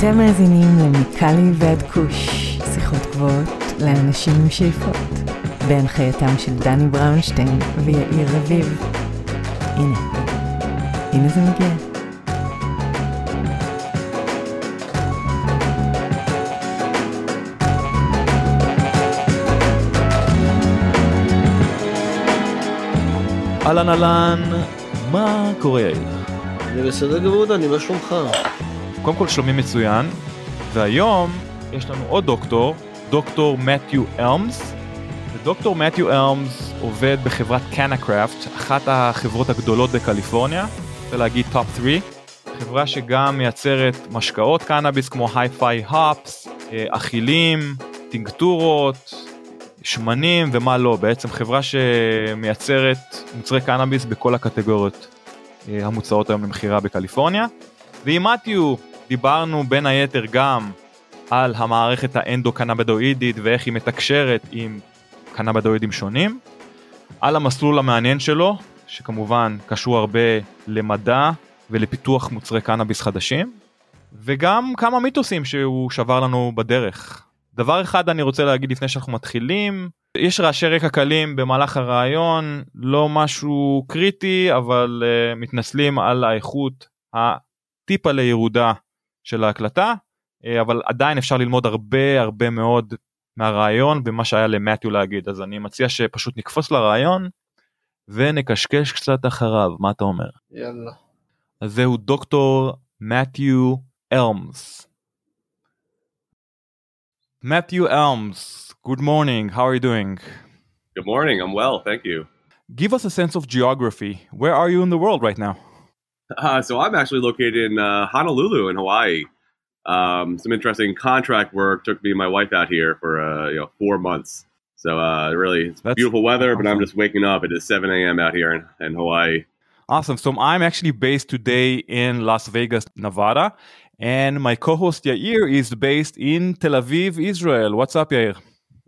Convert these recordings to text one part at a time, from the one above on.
אתם מאזינים למיקלי ועד כוש, שיחות גבוהות לאנשים עם שאיפות, בהנחייתם של דני בראונשטיין ויאיר רביב. הנה, הנה זה מגיע. אהלן אהלן, מה קורה יאיר? אני בסדר גמור דני, מה שלומך? קודם כל שלומי מצוין, והיום יש לנו עוד דוקטור, דוקטור מתיו אלמס, ודוקטור מתיו אלמס עובד בחברת קנקראפט, אחת החברות הגדולות בקליפורניה, רוצה להגיד טופ 3, חברה שגם מייצרת משקאות קנאביס כמו היי-פיי הפס, אכילים, טינקטורות, שמנים ומה לא, בעצם חברה שמייצרת מוצרי קנאביס בכל הקטגוריות אה, המוצעות היום למכירה בקליפורניה. ועם מתיו דיברנו בין היתר גם על המערכת האנדו-קנבדואידית ואיך היא מתקשרת עם קנבדואידים שונים, על המסלול המעניין שלו, שכמובן קשור הרבה למדע ולפיתוח מוצרי קנאביס חדשים, וגם כמה מיתוסים שהוא שבר לנו בדרך. דבר אחד אני רוצה להגיד לפני שאנחנו מתחילים, יש רעשי רקע קלים במהלך הרעיון, לא משהו קריטי, אבל uh, מתנסלים על האיכות הטיפה לירודה של ההקלטה, uh, אבל עדיין אפשר ללמוד הרבה הרבה מאוד מהרעיון ומה שהיה למתיו להגיד, אז אני מציע שפשוט נקפוץ לרעיון ונקשקש קצת אחריו, מה אתה אומר? יאללה. אז זהו דוקטור מתיו אלמס. Matthew Elms, good morning. How are you doing? Good morning. I'm well, thank you. Give us a sense of geography. Where are you in the world right now? Uh, so I'm actually located in uh, Honolulu, in Hawaii. Um, some interesting contract work took me and my wife out here for uh, you know four months. So uh, really, it's That's beautiful weather, but I'm just waking up. It is 7 a.m. out here in, in Hawaii. Awesome. So I'm actually based today in Las Vegas, Nevada, and my co-host Yair is based in Tel Aviv, Israel. What's up, Yair?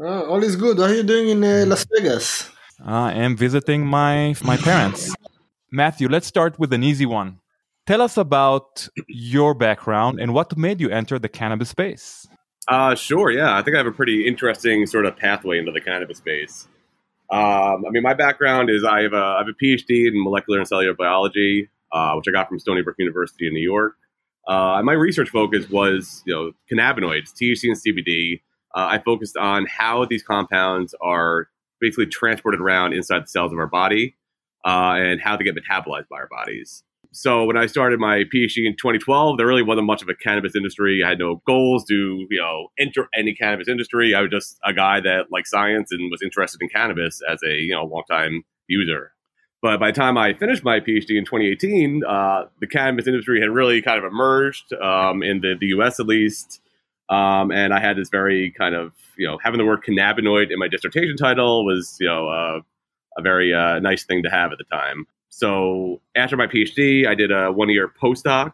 Uh, all is good. How are you doing in uh, Las Vegas? I am visiting my my parents. Matthew, let's start with an easy one. Tell us about your background and what made you enter the cannabis space. Uh, sure, yeah. I think I have a pretty interesting sort of pathway into the cannabis space. Um, I mean, my background is I have a, I have a PhD in molecular and cellular biology, uh, which I got from Stony Brook University in New York. Uh, my research focus was, you know, cannabinoids, THC and CBD. Uh, I focused on how these compounds are basically transported around inside the cells of our body uh, and how they get metabolized by our bodies. So when I started my PhD in 2012, there really wasn't much of a cannabis industry. I had no goals to, you know, enter any cannabis industry. I was just a guy that liked science and was interested in cannabis as a, you know, longtime user. But by the time I finished my PhD in 2018, uh, the cannabis industry had really kind of emerged um, in the, the US at least. Um, and I had this very kind of, you know, having the word cannabinoid in my dissertation title was, you know, uh, a very uh, nice thing to have at the time. So after my PhD, I did a one year postdoc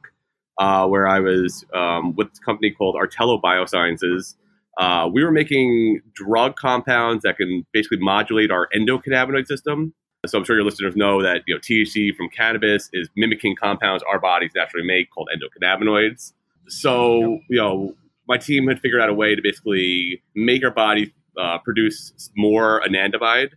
uh, where I was um, with a company called Artelo Biosciences. Uh, we were making drug compounds that can basically modulate our endocannabinoid system. So I'm sure your listeners know that you know THC from cannabis is mimicking compounds our bodies naturally make called endocannabinoids. So you know my team had figured out a way to basically make our body uh, produce more anandamide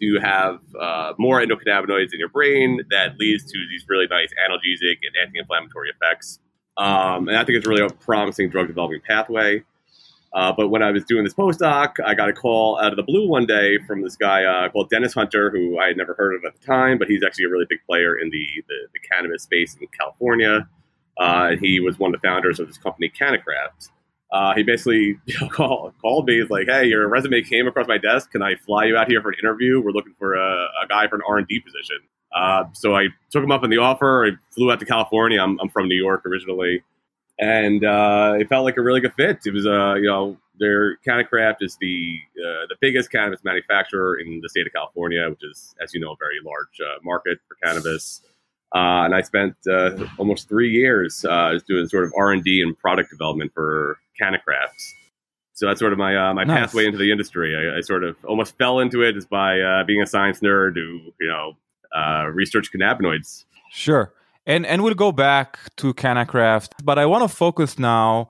to have uh, more endocannabinoids in your brain that leads to these really nice analgesic and anti-inflammatory effects. Um, and I think it's really a promising drug development pathway. Uh, but when I was doing this postdoc, I got a call out of the blue one day from this guy uh, called Dennis Hunter, who I had never heard of at the time, but he's actually a really big player in the, the, the cannabis space in California. Uh, and he was one of the founders of this company, CannaCraft. Uh, he basically you know, call, called me. He's like, "Hey, your resume came across my desk. Can I fly you out here for an interview? We're looking for a, a guy for an R and D position." Uh, so I took him up on the offer. I flew out to California. I'm, I'm from New York originally, and uh, it felt like a really good fit. It was, uh, you know, their CannaCraft is the uh, the biggest cannabis manufacturer in the state of California, which is, as you know, a very large uh, market for cannabis. Uh, and I spent uh, almost three years uh, doing sort of R and D and product development for CannaCrafts. So that's sort of my uh, my Nice. pathway into the industry. I, I sort of almost fell into it just by uh, being a science nerd who you know uh, researched cannabinoids. Sure. And and we'll go back to CannaCraft, but I want to focus now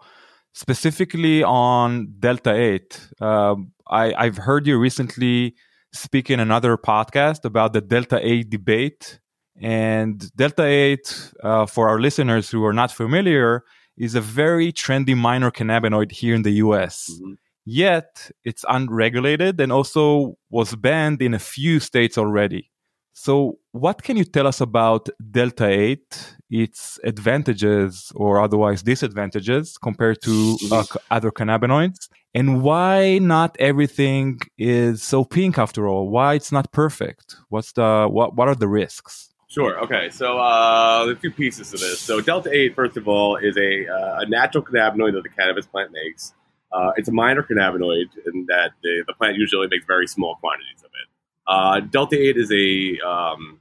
specifically on Delta 8. Um, I, I've heard you recently speak in another podcast about the Delta 8 debate. And Delta 8, uh, for our listeners who are not familiar, is a very trendy minor cannabinoid here in the US. Mm-hmm. Yet it's unregulated and also was banned in a few states already. So, what can you tell us about Delta 8, its advantages or otherwise disadvantages compared to uh, other cannabinoids, and why not everything is so pink after all? Why it's not perfect? What's the what? What are the risks? Sure. Okay. So uh, there are two pieces to this. So Delta 8, first of all, is a, uh, a natural cannabinoid that the cannabis plant makes. Uh, it's a minor cannabinoid in that the, the plant usually makes very small quantities of it. Uh, Delta 8 is a, um,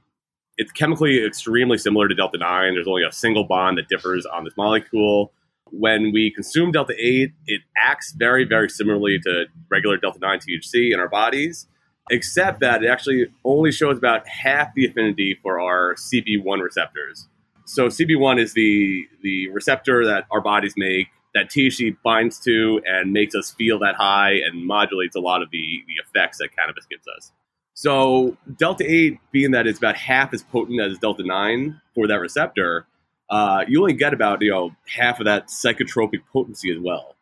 it's chemically extremely similar to Delta 9. There's only a single bond that differs on this molecule. When we consume Delta 8, it acts very, very similarly to regular Delta 9 THC in our bodies, except that it actually only shows about half the affinity for our CB1 receptors. So CB1 is the, the receptor that our bodies make that THC binds to and makes us feel that high and modulates a lot of the, the effects that cannabis gives us. So delta 8, being that it's about half as potent as delta 9 for that receptor, uh, you only get about you know half of that psychotropic potency as well.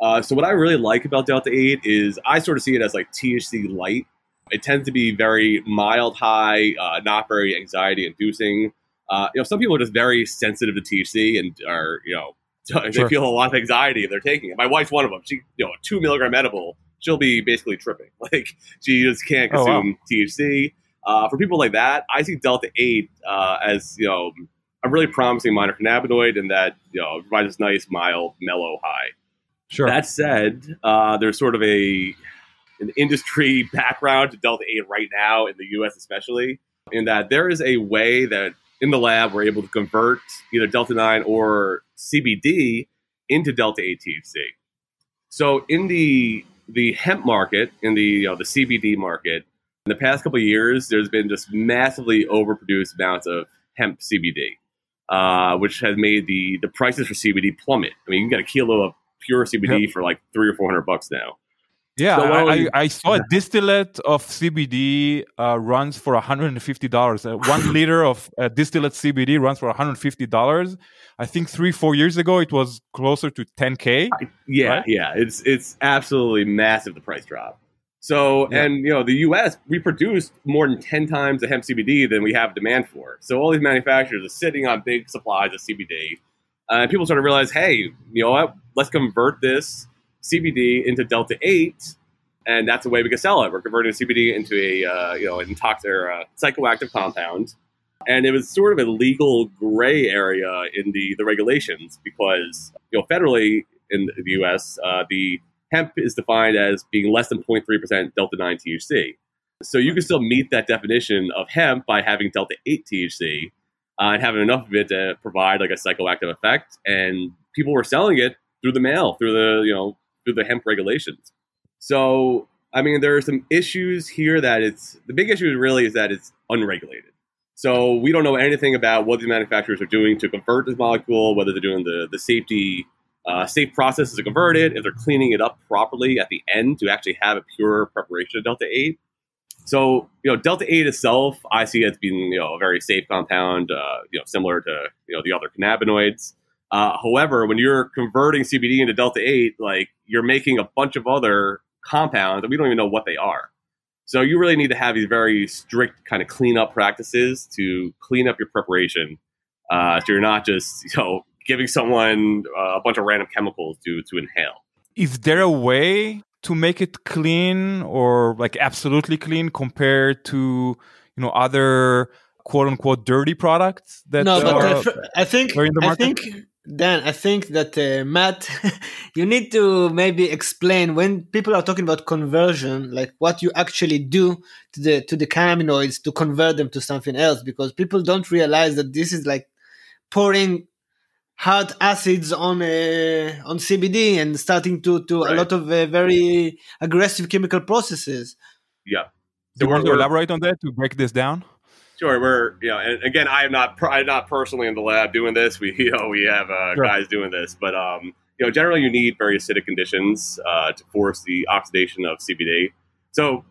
Uh, so what I really like about delta 8 is I sort of see it as like THC light. It tends to be very mild high, uh, not very anxiety inducing. Uh, you know, some people are just very sensitive to THC and are you know they sure. feel a lot of anxiety if they're taking it. My wife's one of them. She you know a two milligram edible she'll be basically tripping. Like she just can't consume oh, wow. THC. Uh, for people like that, I see Delta Eight uh, as you know a really promising minor cannabinoid, and that you know provides this nice, mild, mellow high. Sure. That said, uh, there's sort of a an industry background to Delta Eight right now in the U.S. especially, in that there is a way that in the lab we're able to convert either Delta Nine or CBD into Delta Eight THC. So in the the hemp market in the you know, the CBD market in the past couple years, there's been just massively overproduced amounts of hemp CBD, uh, which has made the the prices for CBD plummet. I mean, you can get a kilo of pure CBD yep. for like three or four hundred bucks now. Yeah, so I, I, I, saw a distillate of CBD uh, runs for $150. Uh, one liter of uh, distillate CBD runs for $150. I think three, four years ago, it was closer to 10K. Yeah, right? yeah. It's, it's absolutely massive, the price drop. So, yeah. and, you know, the US, we produce more than 10 times the hemp CBD than we have demand for. So all these manufacturers are sitting on big supplies of CBD. Uh, and people start to realize, hey, you know what? Let's convert this CBD into delta eight, and that's the way we can sell it. We're converting CBD into a uh, you know an or a psychoactive compound, and it was sort of a legal gray area in the the regulations because you know federally in the U.S. Uh, the hemp is defined as being less than 0.3% delta 9 THC. So you can still meet that definition of hemp by having delta 8 THC uh, and having enough of it to provide like a psychoactive effect. And people were selling it through the mail, through the you know through the hemp regulations. So, I mean, there are some issues here that it's the big issue really is that it's unregulated. So we don't know anything about what these manufacturers are doing to convert this molecule, whether they're doing the the safety uh, safe processes to convert it, if they're cleaning it up properly at the end to actually have a pure preparation of delta eight. So you know, delta eight itself, I see it as being you know a very safe compound, uh, you know, similar to you know the other cannabinoids. Uh, however, when you're converting CBD into delta 8, like you're making a bunch of other compounds and we don't even know what they are. So you really need to have these very strict kind of cleanup practices to clean up your preparation. Uh, so you're not just, you know, giving someone uh, a bunch of random chemicals to, to inhale. Is there a way to make it clean or like absolutely clean compared to, you know, other quote unquote dirty products that no, but I think I think Dan, I think that uh, Matt, you need to maybe explain when people are talking about conversion, like what you actually do to the to the cannabinoids to convert them to something else, because people don't realize that this is like pouring hard acids on uh, on CBD and starting to to right. a lot of uh, very aggressive chemical processes. Yeah. Do you want to elaborate on that to break this down? Sure, we're you know, and again, I am not I'm not personally in the lab doing this. We you know we have uh, sure. guys doing this, but um, you know, generally you need very acidic conditions uh, to force the oxidation of CBD. So,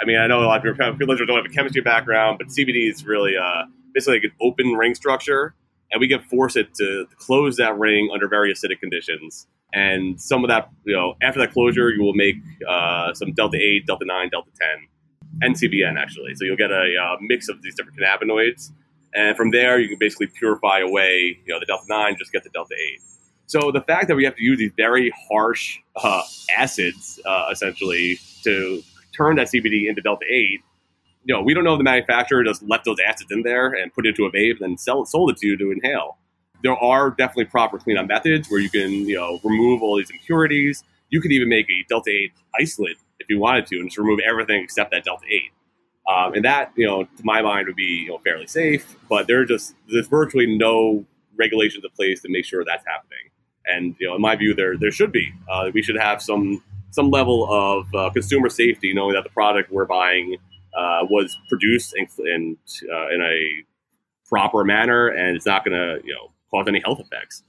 I mean, I know a lot of people don't have a chemistry background, but CBD is really uh, basically like an open ring structure, and we can force it to close that ring under very acidic conditions. And some of that, you know, after that closure, you will make uh, some delta 8, delta 9, delta 10, and CBN actually. So you'll get a uh, mix of these different cannabinoids. And from there, you can basically purify away, you know, the delta 9, just get the delta 8. So the fact that we have to use these very harsh uh, acids, uh, essentially, to turn that CBD into delta 8, you know, we don't know if the manufacturer just left those acids in there and put it into a vape and then sell, sold it to you to inhale there are definitely proper cleanup methods where you can, you know, remove all these impurities. You could even make a delta eight isolate you wanted to, and just remove everything except that delta eight. Um, and that, you know, to my mind, would be you know fairly safe. But there just there's virtually no regulations in place to make sure that's happening. And you know, in my view, there there should be. Uh, we should have some some level of uh, consumer safety, knowing that the product we're buying uh, was produced in in, uh, in a proper manner, and it's not going to you know cause any health effects.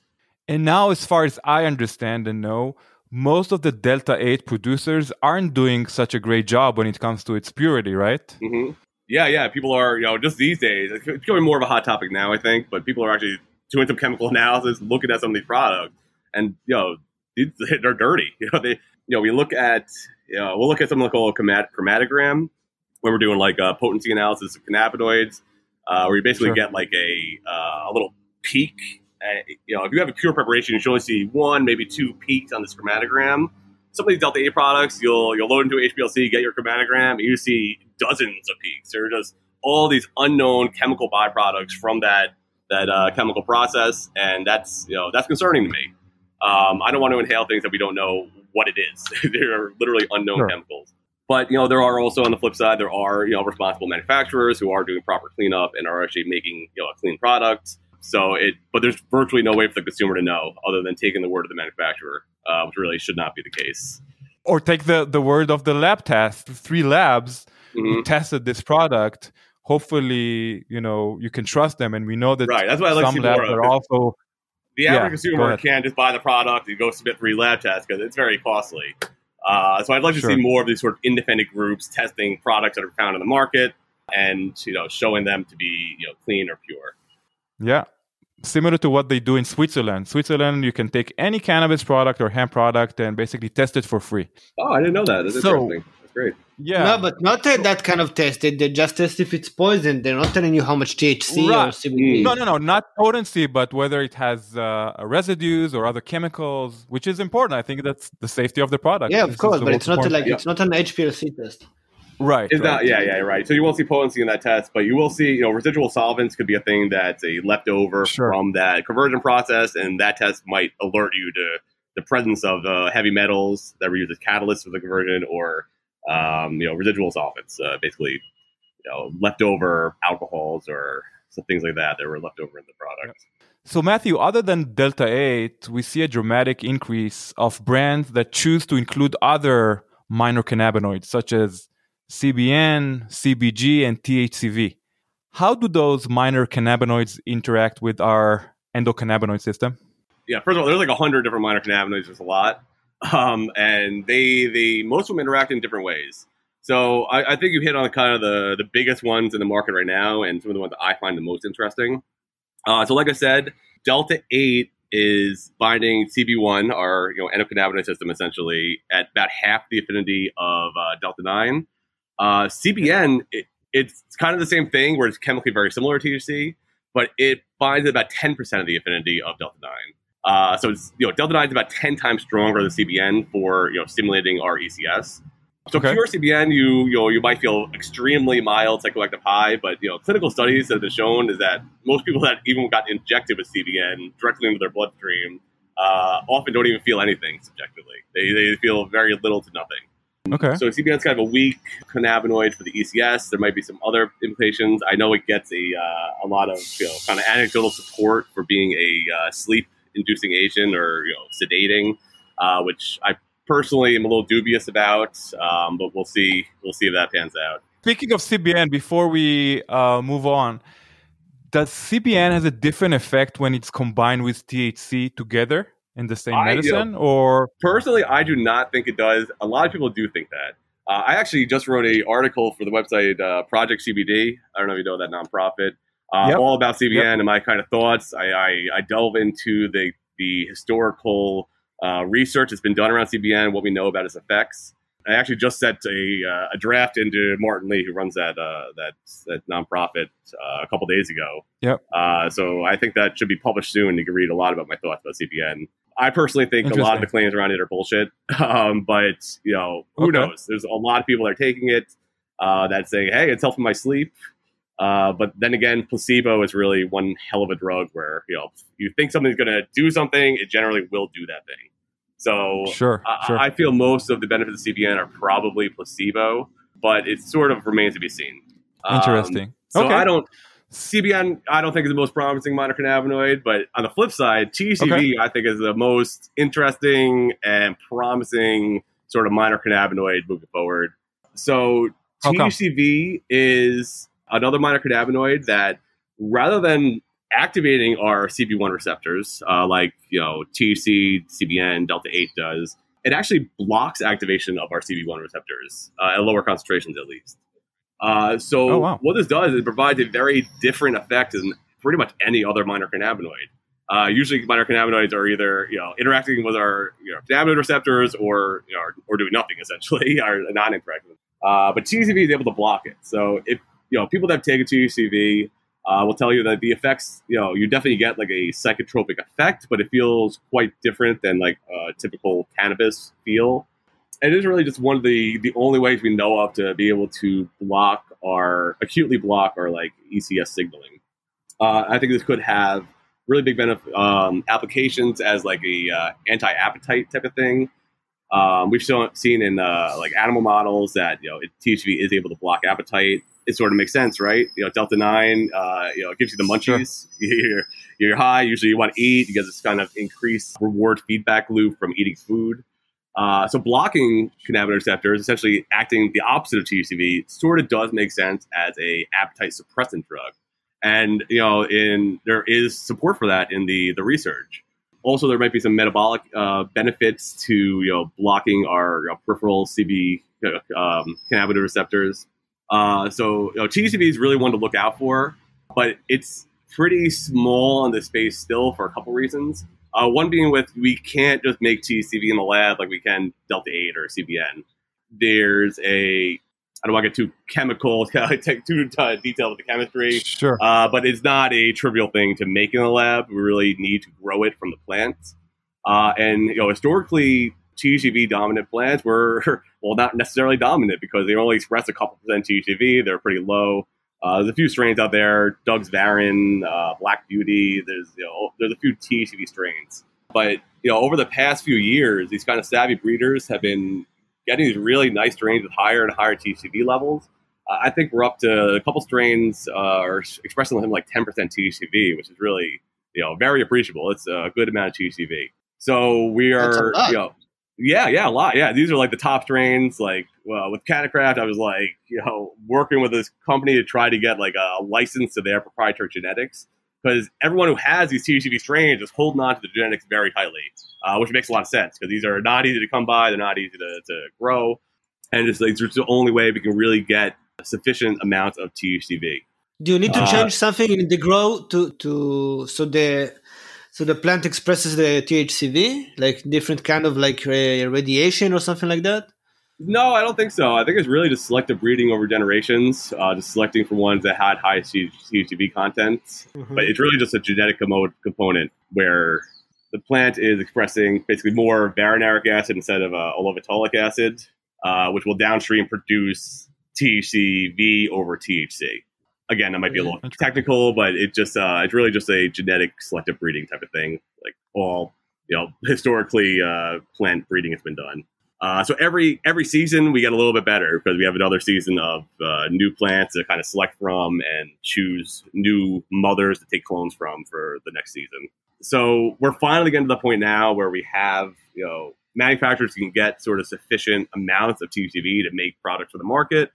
And now, as far as I understand and know, most of the Delta 8 producers aren't doing such a great job when it comes to its purity, right? Mm-hmm. Yeah, yeah. People are, you know, just these days, it's becoming more of a hot topic now, I think, but people are actually doing some chemical analysis, looking at some of these products, and, you know, they're dirty. You know, they, you know, we look at, you know, we'll look at something called a chromatogram when we're doing like a potency analysis of cannabinoids, uh, where you basically sure. get like a, uh, a little peak. Uh, you know, if you have a pure preparation, you should only see one, maybe two peaks on this chromatogram. Some of these Delta 8 products, you'll you'll load into HPLC, get your chromatogram, and you see dozens of peaks. There are just all these unknown chemical byproducts from that that uh, chemical process, and that's you know that's concerning to me. Um, I don't want to inhale things that we don't know what it is. They're literally unknown sure. chemicals. But you know, there are also on the flip side, there are you know responsible manufacturers who are doing proper cleanup and are actually making you know a clean product. So it, but there's virtually no way for the consumer to know other than taking the word of the manufacturer, uh, which really should not be the case. Or take the the word of the lab test. Three labs mm-hmm. tested this product. Hopefully, you know you can trust them, and we know that right. That's why I like some labs are also. The average yeah, consumer can't just buy the product and go submit three lab tests because it's very costly. Uh, so I'd like to sure. see more of these sort of independent groups testing products that are found in the market and you know showing them to be you know clean or pure. Yeah. Similar to what they do in Switzerland. Switzerland, you can take any cannabis product or hemp product and basically test it for free. Oh, I didn't know that. That's so, interesting. That's great. Yeah. No, but not uh, that kind of test. They just test if it's poison. They're not telling you how much THC right. or CBD. No, no, no, not potency, but whether it has uh, residues or other chemicals, which is important. I think that's the safety of the product. Yeah, of this course, but it's not like yeah. it's not an HPLC test. Right. It's right. not, yeah, yeah, right. So you won't see potency in that test, but you will see, you know, residual solvents could be a thing that's a leftover sure. from that conversion process, and that test might alert you to the presence of uh, heavy metals that were used as catalysts for the conversion, or um, you know, residual solvents, uh, basically, you know, leftover alcohols or some things like that that were left over in the product. So, Matthew, other than Delta 8, we see a dramatic increase of brands that choose to include other minor cannabinoids, such as CBN, CBG, and THCV. How do those minor cannabinoids interact with our endocannabinoid system? Yeah, first of all, there's like a hundred different minor cannabinoids. There's a lot, um, and they they most of them interact in different ways. So I, I, think you hit on kind of the the biggest ones in the market right now, and some of the ones that I find the most interesting. Uh, so, like I said, Delta Eight is binding CB1, our you know endocannabinoid system, essentially at about half the affinity of uh, Delta Nine. Uh, CBN, it, it's kind of the same thing where it's chemically very similar to THC, but it binds at about 10% of the affinity of Delta 9. Uh, so it's, you know, Delta 9 is about 10 times stronger than CBN for, you know, stimulating our ECS. So okay. pure CBN, you, you know, you might feel extremely mild psychoactive high, but, you know, clinical studies that have been shown is that most people that even got injected with CBN directly into their bloodstream uh, often don't even feel anything subjectively. They, they feel very little to nothing. Okay. So CBN is kind of a weak cannabinoid for the ECS. There might be some other implications. I know it gets a uh, a lot of you know kind of anecdotal support for being a uh, sleep inducing agent or you know sedating, uh, which I personally am a little dubious about. Um, but we'll see. We'll see if that pans out. Speaking of CBN, before we uh, move on, does CBN has a different effect when it's combined with THC together? In the same I, medicine? You know, or personally, I do not think it does. A lot of people do think that. Uh, I actually just wrote a article for the website uh, Project CBD. I don't know if you know that nonprofit. Uh, yep. All about CBN yep. and my kind of thoughts. I, I, I delve into the the historical uh, research that's been done around CBN, what we know about its effects. I actually just sent a, uh, a draft into Martin Lee, who runs that uh, that that nonprofit, uh, a couple days ago. Yep. Uh, so I think that should be published soon. You can read a lot about my thoughts about CBN. I personally think a lot of the claims around it are bullshit. Um, but you know, who okay. knows? There's a lot of people that are taking it uh, that say, "Hey, it's helping my sleep." Uh, but then again, placebo is really one hell of a drug where you know you think something's going to do something, it generally will do that thing. So sure, I, sure. I feel most of the benefits of CBN are probably placebo, but it sort of remains to be seen. Interesting. Um, so okay. I don't CBN. I don't think is the most promising minor cannabinoid, but on the flip side, THCV okay. I think is the most interesting and promising sort of minor cannabinoid moving forward. So THCV is another minor cannabinoid that rather than activating our CB1 receptors, uh, like you know THC, CBN, Delta 8 does, it actually blocks activation of our CB1 receptors uh, at lower concentrations, at least. Uh, so oh, wow. what this does is it provides a very different effect than pretty much any other minor cannabinoid. Uh, usually, minor cannabinoids are either you know interacting with our you know, cannabinoid receptors or you know, or, doing nothing essentially, or non-interacting. Uh, but THCV is able to block it. So if you know people that have taken THCV uh, will tell you that the effects, you know, you definitely get like a psychotropic effect, but it feels quite different than like a typical cannabis feel. It is really just one of the the only ways we know of to be able to block our acutely block our like ECS signaling. Uh, I think this could have really big benefit um, applications as like a uh, anti appetite type of thing. Um, we've seen in uh, like animal models that you know it, THC is able to block appetite it sort of makes sense, right? You know, Delta Nine, uh, you know, it gives you the munchies. Sure. You're, you're high. Usually, you want to eat because it's kind of increased reward feedback loop from eating food. Uh, so blocking cannabinoid receptors, essentially acting the opposite of THCV, sort of does make sense as a appetite suppressant drug. And you know, in there is support for that in the the research. Also, there might be some metabolic uh, benefits to you know blocking our you know, peripheral CB um, cannabinoid receptors uh, so you know, THCV is really one to look out for, but it's pretty small in the space still for a couple reasons. Uh, one being with we can't just make THCV in the lab like we can Delta 8 or CBN. There's a I don't want to get too chemical, take too uh, detailed with the chemistry. Sure. Uh, but it's not a trivial thing to make in the lab. We really need to grow it from the plant. Uh, and you know, historically, THCV dominant plants were, well, not necessarily dominant because they only express a couple percent THCV. They're pretty low. Uh, there's a few strains out there, Doug's Varin, uh, Black Beauty. There's you know there's a few THCV strains, but you know over the past few years, these kind of savvy breeders have been getting these really nice strains with higher and higher THCV levels. Uh, I think we're up to a couple strains uh, are expressing something like 10% THCV, which is really you know very appreciable. It's a good amount of THCV. So we are you know yeah, yeah, a lot. Yeah, these are like the top strains. Like well, with CannaCraft, I was like, you know, working with this company to try to get like a license to their proprietary genetics because everyone who has these THCV strains is holding on to the genetics very tightly, uh, which makes a lot of sense because these are not easy to come by, they're not easy to, to grow, and it's like it's the only way we can really get sufficient amounts of THCV. Do you need to uh, change something in the grow to to so the so the plant expresses the THCV, like different kind of like radiation or something like that. No, I don't think so. I think it's really just selective breeding over generations, uh, just selecting for ones that had high THCV content. Mm-hmm. But it's really just a genetic component where the plant is expressing basically more varinaric acid instead of uh, acid, uh, which will downstream produce THCV over THC again, that might be a little technical, but it just uh, it's really just a genetic selective breeding type of thing. Like all you know, historically, uh, plant breeding has been done. Uh, so every every season we get a little bit better because we have another season of uh, new plants to kind of select from and choose new mothers to take clones from for the next season. So we're finally getting to the point now where we have you know manufacturers can get sort of sufficient amounts of THCV to make products for the market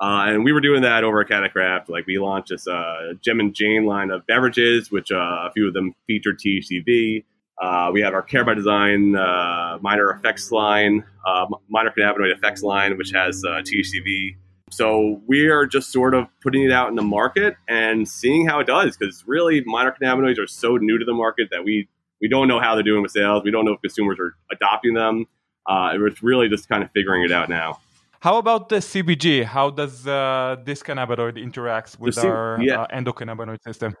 uh, and we were doing that over at CannaCraft. Like we launched this uh, Gem and Jane line of beverages, which uh, a few of them featured THCV. Uh, we have our Care by Design uh, minor effects line, uh, minor cannabinoid effects line, which has uh, THCV. So we are just sort of putting it out in the market and seeing how it does because really minor cannabinoids are so new to the market that we we don't know how they're doing with sales. We don't know if consumers are adopting them. Uh, it's really just kind of figuring it out now. How about the CBG? How does uh, this cannabinoid interacts with C- our yeah. uh, endocannabinoid system?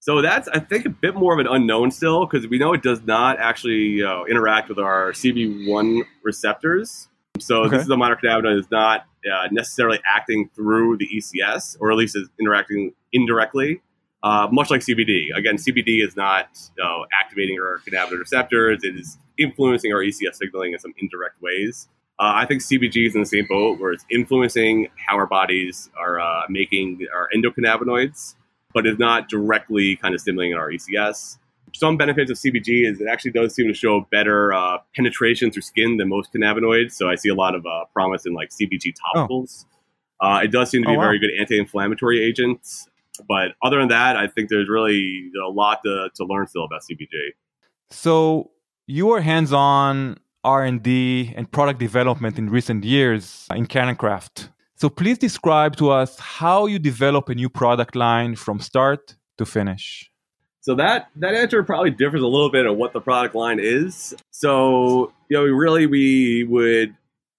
So that's, I think, a bit more of an unknown still because we know it does not actually interact with our CB1 receptors. So okay. this is a minor cannabinoid that's not uh, necessarily acting through the ECS, or at least is interacting indirectly, uh, much like CBD. Again, CBD is not activating our cannabinoid receptors; it is influencing our ECS signaling in some indirect ways. Uh, I think CBG is in the same boat, where it's influencing how our bodies are uh, making our endocannabinoids but is not directly kind of stimulating our ECS. Some benefits of CBG is it actually does seem to show better uh, penetration through skin than most cannabinoids. So I see a lot of uh, promise in like CBG topicals. Oh. Uh, it does seem to be oh, a very good anti-inflammatory agent. But other than that, I think there's really a lot to, to learn still about CBG. So you are hands-on R&D and product development in recent years in CannaCraft. So please describe to us how you develop a new product line from start to finish. So that that answer probably differs a little bit of what the product line is. So you know, really we would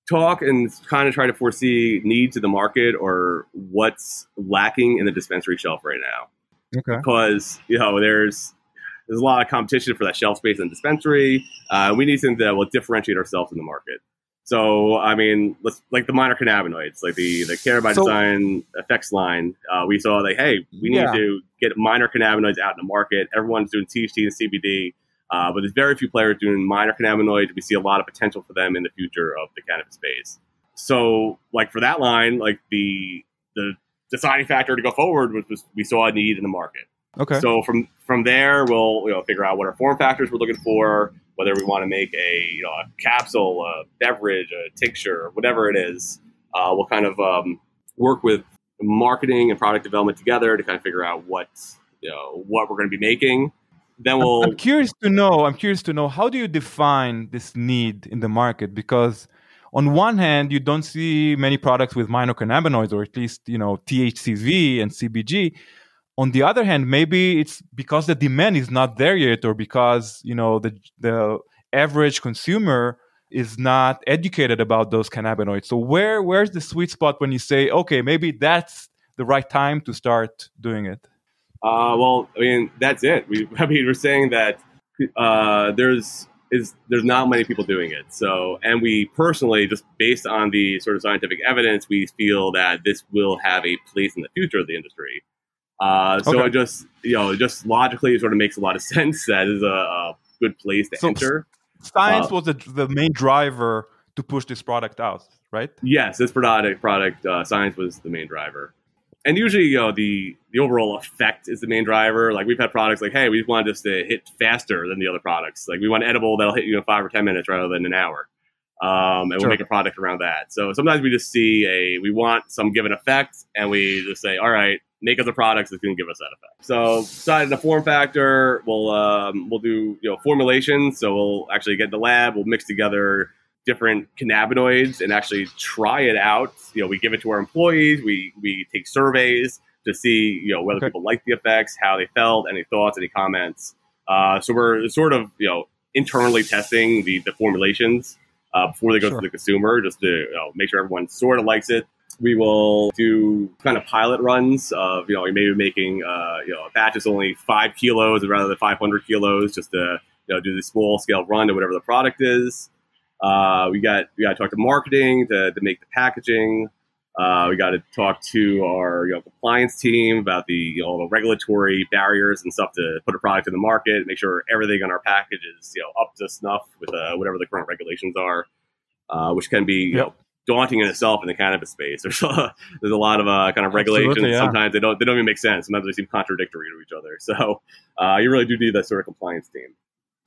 talk and kind of try to foresee needs of the market or what's lacking in the dispensary shelf right now. Okay. Because you know, there's there's a lot of competition for that shelf space in the dispensary. Uh, we need something that will differentiate ourselves in the market. So I mean, let's like the minor cannabinoids, like the the Care by so, Design effects line. Uh, we saw like, hey, we need yeah. to get minor cannabinoids out in the market. Everyone's doing THC and CBD, uh, but there's very few players doing minor cannabinoids. We see a lot of potential for them in the future of the cannabis space. So, like for that line, like the the deciding factor to go forward was, was we saw a need in the market. Okay. So from from there, we'll you know figure out what our form factors we're looking for whether we want to make a, you know, a capsule, a beverage, a tincture, whatever it is. Uh, we'll kind of um, work with marketing and product development together to kind of figure out what you know what we're going to be making. Then we'll. I'm curious to know. I'm curious to know how do you define this need in the market because on one hand you don't see many products with minor cannabinoids or at least you know THCV and CBG on the other hand maybe it's because the demand is not there yet or because you know the the average consumer is not educated about those cannabinoids. So where where's the sweet spot when you say okay maybe that's the right time to start doing it uh, well i mean that's it. We i mean we're saying that uh, there's is there's not many people doing it. So and we personally just based on the sort of scientific evidence we feel that this will have a place in the future of the industry uh, so okay. it just you know just logically it sort of makes a lot of sense. That is a, a good place to so enter. Science uh, was the, the main driver to push this product out, right? Yes, this product product uh, science was the main driver. And usually, you know, the the overall effect is the main driver. Like we've had products like, hey, we want this to hit faster than the other products. Like we want edible that'll hit you in five or ten minutes rather than an hour. Um, and sure. we'll make a product around that. So sometimes we just see a we want some given effect, and we just say, all right, make other products that's going to give us that effect. So, besides the form factor, we'll um, we'll do you know formulations. So we'll actually get in the lab. We'll mix together different cannabinoids and actually try it out. You know, we give it to our employees. We we take surveys to see you know whether okay. people like the effects, how they felt, any thoughts, any comments. Uh, so we're sort of you know internally testing the the formulations uh, before they go sure. to the consumer, just to you know, make sure everyone sort of likes it we will do kind of pilot runs of you know maybe making uh, you know a batch is only five kilos rather than 500 kilos just to you know do the small scale run to whatever the product is. Uh, we got we got to talk to marketing to, to make the packaging. Uh, we got to talk to our you know, compliance team about the you know, the regulatory barriers and stuff to put a product in the market. Make sure everything on our package is you know up to snuff with uh, whatever the current regulations are, uh, which can be you yep. Daunting in itself in the cannabis space. There's a, there's a lot of uh, kind of regulations. Yeah. Sometimes they don't they don't even make sense. Sometimes they seem contradictory to each other. So uh, you really do need that sort of compliance team.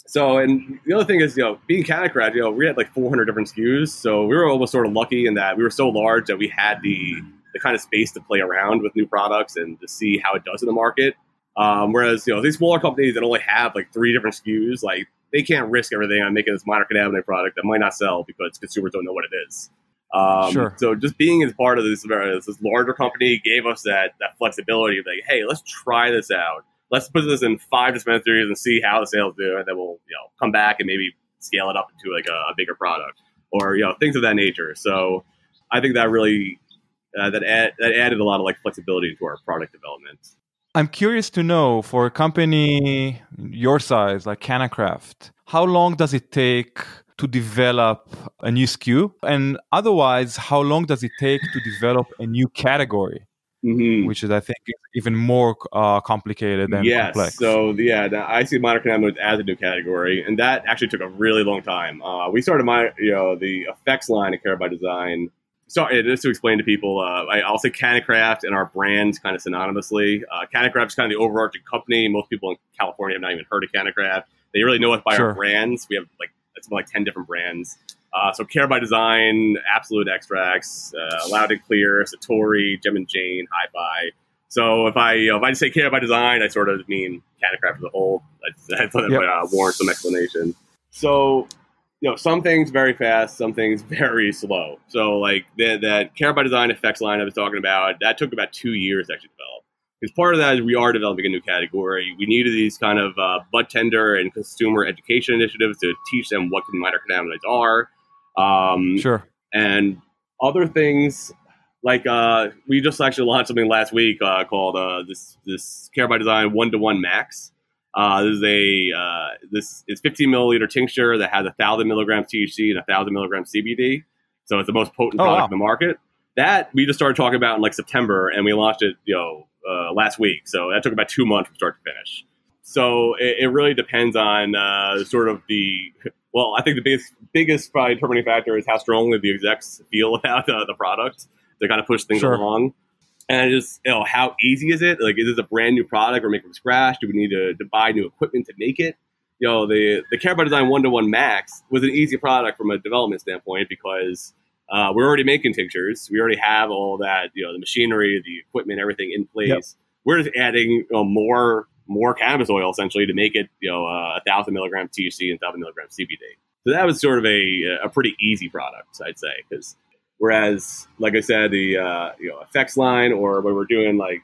So and the other thing is, you know, being CannaCraft, you know, we had like 400 different SKUs. So we were almost sort of lucky in that we were so large that we had the the kind of space to play around with new products and to see how it does in the market. Um, whereas you know these smaller companies that only have like three different SKUs, like they can't risk everything on making this minor cannabinoid product that might not sell because consumers don't know what it is. Um, sure. So just being as part of this, this larger company gave us that that flexibility of like, hey, let's try this out. Let's put this in five dispensaries and see how the sales do, and then we'll you know come back and maybe scale it up into like a, a bigger product or you know things of that nature. So I think that really uh, that add, that added a lot of like flexibility to our product development. I'm curious to know for a company your size, like CannaCraft, how long does it take to develop a new SKU? And otherwise, how long does it take to develop a new category? Mm-hmm. Which is, I think, even more uh, complicated and yes. complex. So, yeah, I see minor cannabinoids as a new category, and that actually took a really long time. Uh, we started my, you know, the effects line at Care by Design sorry, just to explain to people, uh, I, will say CannaCraft and our brands kind of synonymously. Uh, CannaCraft is kind of the overarching company. Most people in California have not even heard of CannaCraft. They really know us by sure. our brands. We have like it's like ten different brands. Uh, so Care by Design, Absolute Extracts, uh, Loud and Clear, Satori, Gem and Jane, Hi-Fi. So if I you know, if I just say Care by Design, I sort of mean CannaCraft as a whole. I, I thought that yep. uh, warrants some explanation. So you know, some things very fast, some things very slow. So like the, that Care by Design effects line I was talking about, that took about two years to actually develop. Because part of that is we are developing a new category. We needed these kind of uh, bud tender and consumer education initiatives to teach them what minor cannabinoids are. Um, sure. And other things like uh, we just actually launched something last week uh, called uh, this this Care by Design one to one max. Uh, this is a uh, this is 15 milliliter tincture that has a thousand milligrams THC and a thousand milligrams CBD. So it's the most potent oh, product wow. in the market. That we just started talking about in like September, and we launched it, you know, uh, last week. So that took about two months from start to finish. So it, it really depends on uh, sort of the well. I think the biggest biggest probably determining factor is how strongly the execs feel about the, the product to kind of push things sure. along. And just, you know, how easy is it? Like, is this a brand new product or make it from scratch? Do we need to, to buy new equipment to make it? You know, the, the Care by Design 1 to 1 Max was an easy product from a development standpoint because uh, we're already making tinctures. We already have all that, you know, the machinery, the equipment, everything in place. Yep. We're just adding you know, more more cannabis oil essentially to make it, you know, uh, a thousand milligram THC and thousand milligram CBD. So that was sort of a, a pretty easy product, I'd say, because Whereas, like I said, the uh, you know effects line or when we're doing like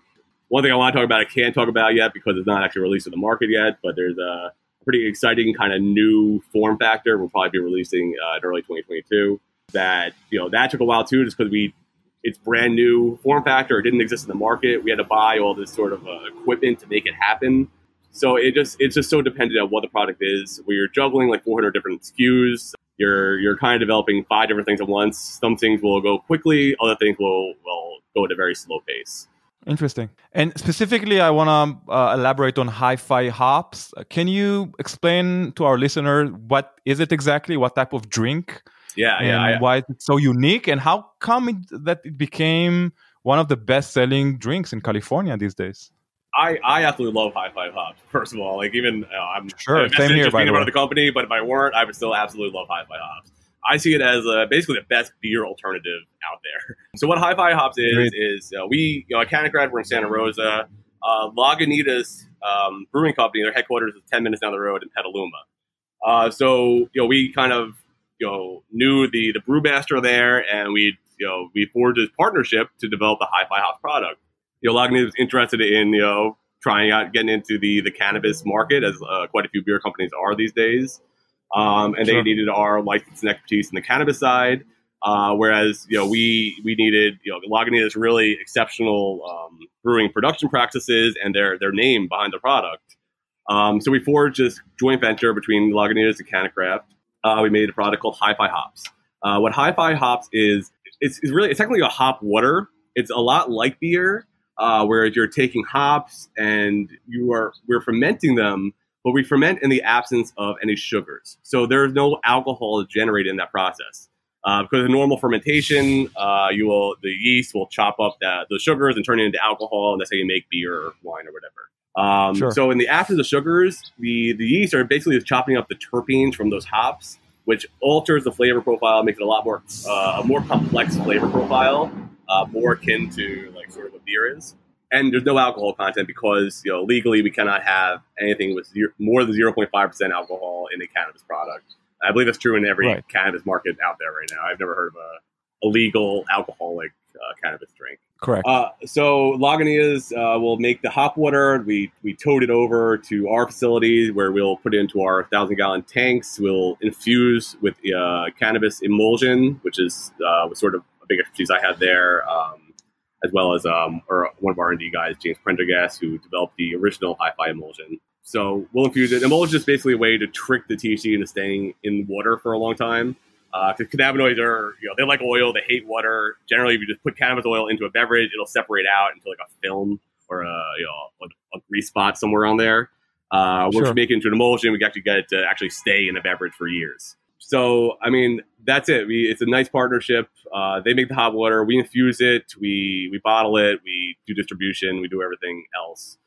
one thing I want to talk about, I can't talk about yet because it's not actually released to the market yet. But there's a pretty exciting kind of new form factor. We'll probably be releasing uh, in early 2022. That you know that took a while too, just because we it's brand new form factor. It didn't exist in the market. We had to buy all this sort of uh, equipment to make it happen. So it just it's just so dependent on what the product is. We are juggling like 400 different SKUs you're you're kind of developing five different things at once. Some things will go quickly, other things will will go at a very slow pace. Interesting. And specifically, I want to uh, elaborate on hi-fi hops. Can you explain to our listener what is it exactly? What type of drink? Yeah, and yeah. Why it's so unique, and how come it, that it became one of the best-selling drinks in California these days? I, I absolutely love Hi-Fi Hops. First of all, like even uh, I'm sure same here. By the, way. the company, but if I weren't, I would still absolutely love Hi-Fi Hops. I see it as uh, basically the best beer alternative out there. So what Hi-Fi Hops is Great. is uh, we you know at CannaCraft we're in Santa Rosa. Uh, Lagunitas um, Brewing Company, their headquarters is ten minutes down the road in Petaluma. Uh, so you know we kind of you know knew the the brewmaster there, and we you know we forged this partnership to develop the Hi-Fi Hops product you know, Lagunitas was interested in, you know, trying out getting into the the cannabis market, as uh, quite a few beer companies are these days. Um, and sure. they needed our license and expertise in the cannabis side. Uh, whereas you know we we needed you know Lagunitas really exceptional um, brewing production practices and their their name behind the product. Um, so we forged this joint venture between Lagunitas and CannaCraft. Uh, we made a product called Hi-Fi Hops. Uh, what Hi-Fi Hops is, it's, it's really it's technically a hop water. It's a lot like beer, uh, whereas you're taking hops and you are we're fermenting them, but we ferment in the absence of any sugars. So there's no alcohol generated in that process. Uh, because in normal fermentation, uh, you will the yeast will chop up the, the sugars and turn it into alcohol, and that's how you make beer or wine or whatever. Um, sure. So in the absence of sugars, the the yeast are basically just chopping up the terpenes from those hops, which alters the flavor profile, makes it a lot more uh, a more complex flavor profile, uh, more akin to like sort of a beer is. and there's no alcohol content because you know legally we cannot have anything with zero, more than 0.5 percent alcohol in a cannabis product. I believe that's true in every right. cannabis market out there right now. I've never heard of a illegal alcoholic uh, cannabis drink. Correct. Uh, so Lagunitas uh, will make the hop water. We we tote it over to our facility where we'll put it into our thousand gallon tanks. We'll infuse with uh, cannabis emulsion, which is uh, sort of a big expertise I had there, um, as well as um, or one of our R&D guys, James Prendergast, who developed the original hi-fi emulsion. So we'll infuse it. Emulsion is basically a way to trick the THC into staying in water for a long time because uh, cannabinoids are, you know, they like oil, they hate water. Generally, if you just put cannabis oil into a beverage, it'll separate out into like a film or a, you know, a, a grease spot somewhere on there. Uh, once sure. you make it into an emulsion, we can actually get it to actually stay in a beverage for years. So, I mean, that's it. We, it's a nice partnership. Uh, they make the hop water, we infuse it, we we bottle it, we do distribution, we do everything else,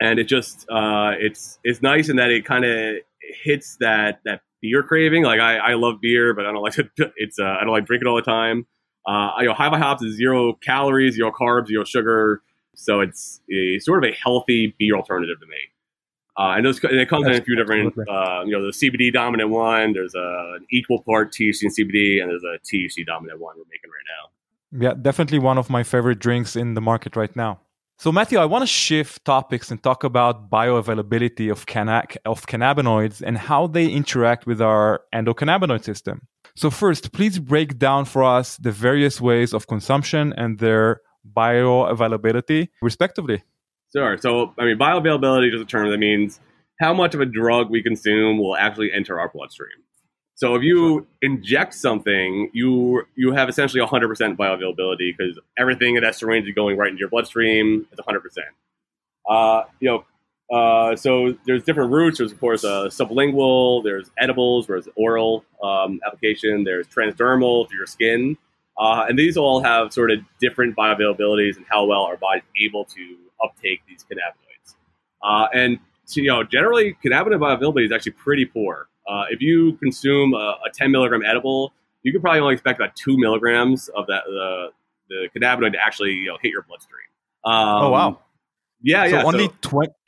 and it just uh, it's it's nice in that it kind of hits that that beer craving. Like I, I love beer, but I don't like to. It's uh, I don't like drinking it all the time. Uh, you know, Hi-Fi Hops is zero calories, zero carbs, zero sugar, so it's a sort of a healthy beer alternative to me. Uh, and, those, and it comes That's in a few different, uh, you know, the CBD dominant one. There's a, an equal part THC and CBD, and there's a THC dominant one we're making right now. Yeah, definitely one of my favorite drinks in the market right now. So Matthew, I want to shift topics and talk about bioavailability of, canna- of cannabinoids and how they interact with our endocannabinoid system. So first, please break down for us the various ways of consumption and their bioavailability, respectively. Sure. So, I mean, bioavailability is a term that means how much of a drug we consume will actually enter our bloodstream. So if you inject something, you you have essentially 100% bioavailability because everything in that syringe is going right into your bloodstream. It's 100%. Uh, you know, uh, so there's different routes. There's of course uh, sublingual. There's edibles. There's oral um, application. There's transdermal through your skin, uh, and these all have sort of different bioavailabilities and how well our body's able to uptake these cannabinoids. Uh, and so, you know, generally, cannabinoid bioavailability is actually pretty poor. Uh, if you consume a, a, 10 milligram edible, you could probably only expect about two milligrams of that the the cannabinoid to actually you know, hit your bloodstream. Um, oh wow! Yeah, so yeah. Only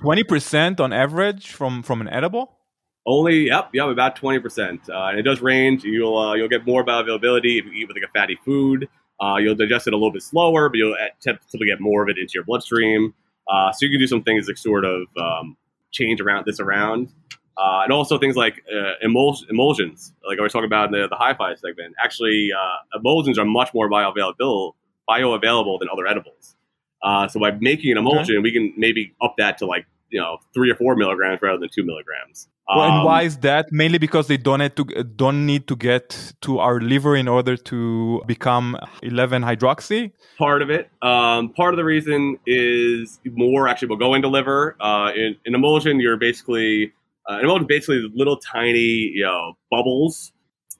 twenty percent on average from from an edible. Only, yep, yep, about twenty percent, uh, and it does range. You'll uh, you'll get more bioavailability if you eat with like a fatty food. Uh, you'll digest it a little bit slower, but you'll attempt to get more of it into your bloodstream. Uh, so you can do some things like sort of um, change around this around. Uh, and also things like uh, emulsions, like I was talking about in the, the hi-fi segment. Actually, uh, emulsions are much more bioavailable, bioavailable than other edibles. Uh, so by making an emulsion, okay. we can maybe up that to like you know three or four milligrams rather than two milligrams. Um, well, and um, why is that? Mainly because they don't need to don't need to get to our liver in order to become 11 hydroxy. Part of it. Um, part of the reason is more actually will go into liver. Uh, in, in emulsion, you're basically uh, and emulsion basically little tiny, you know, bubbles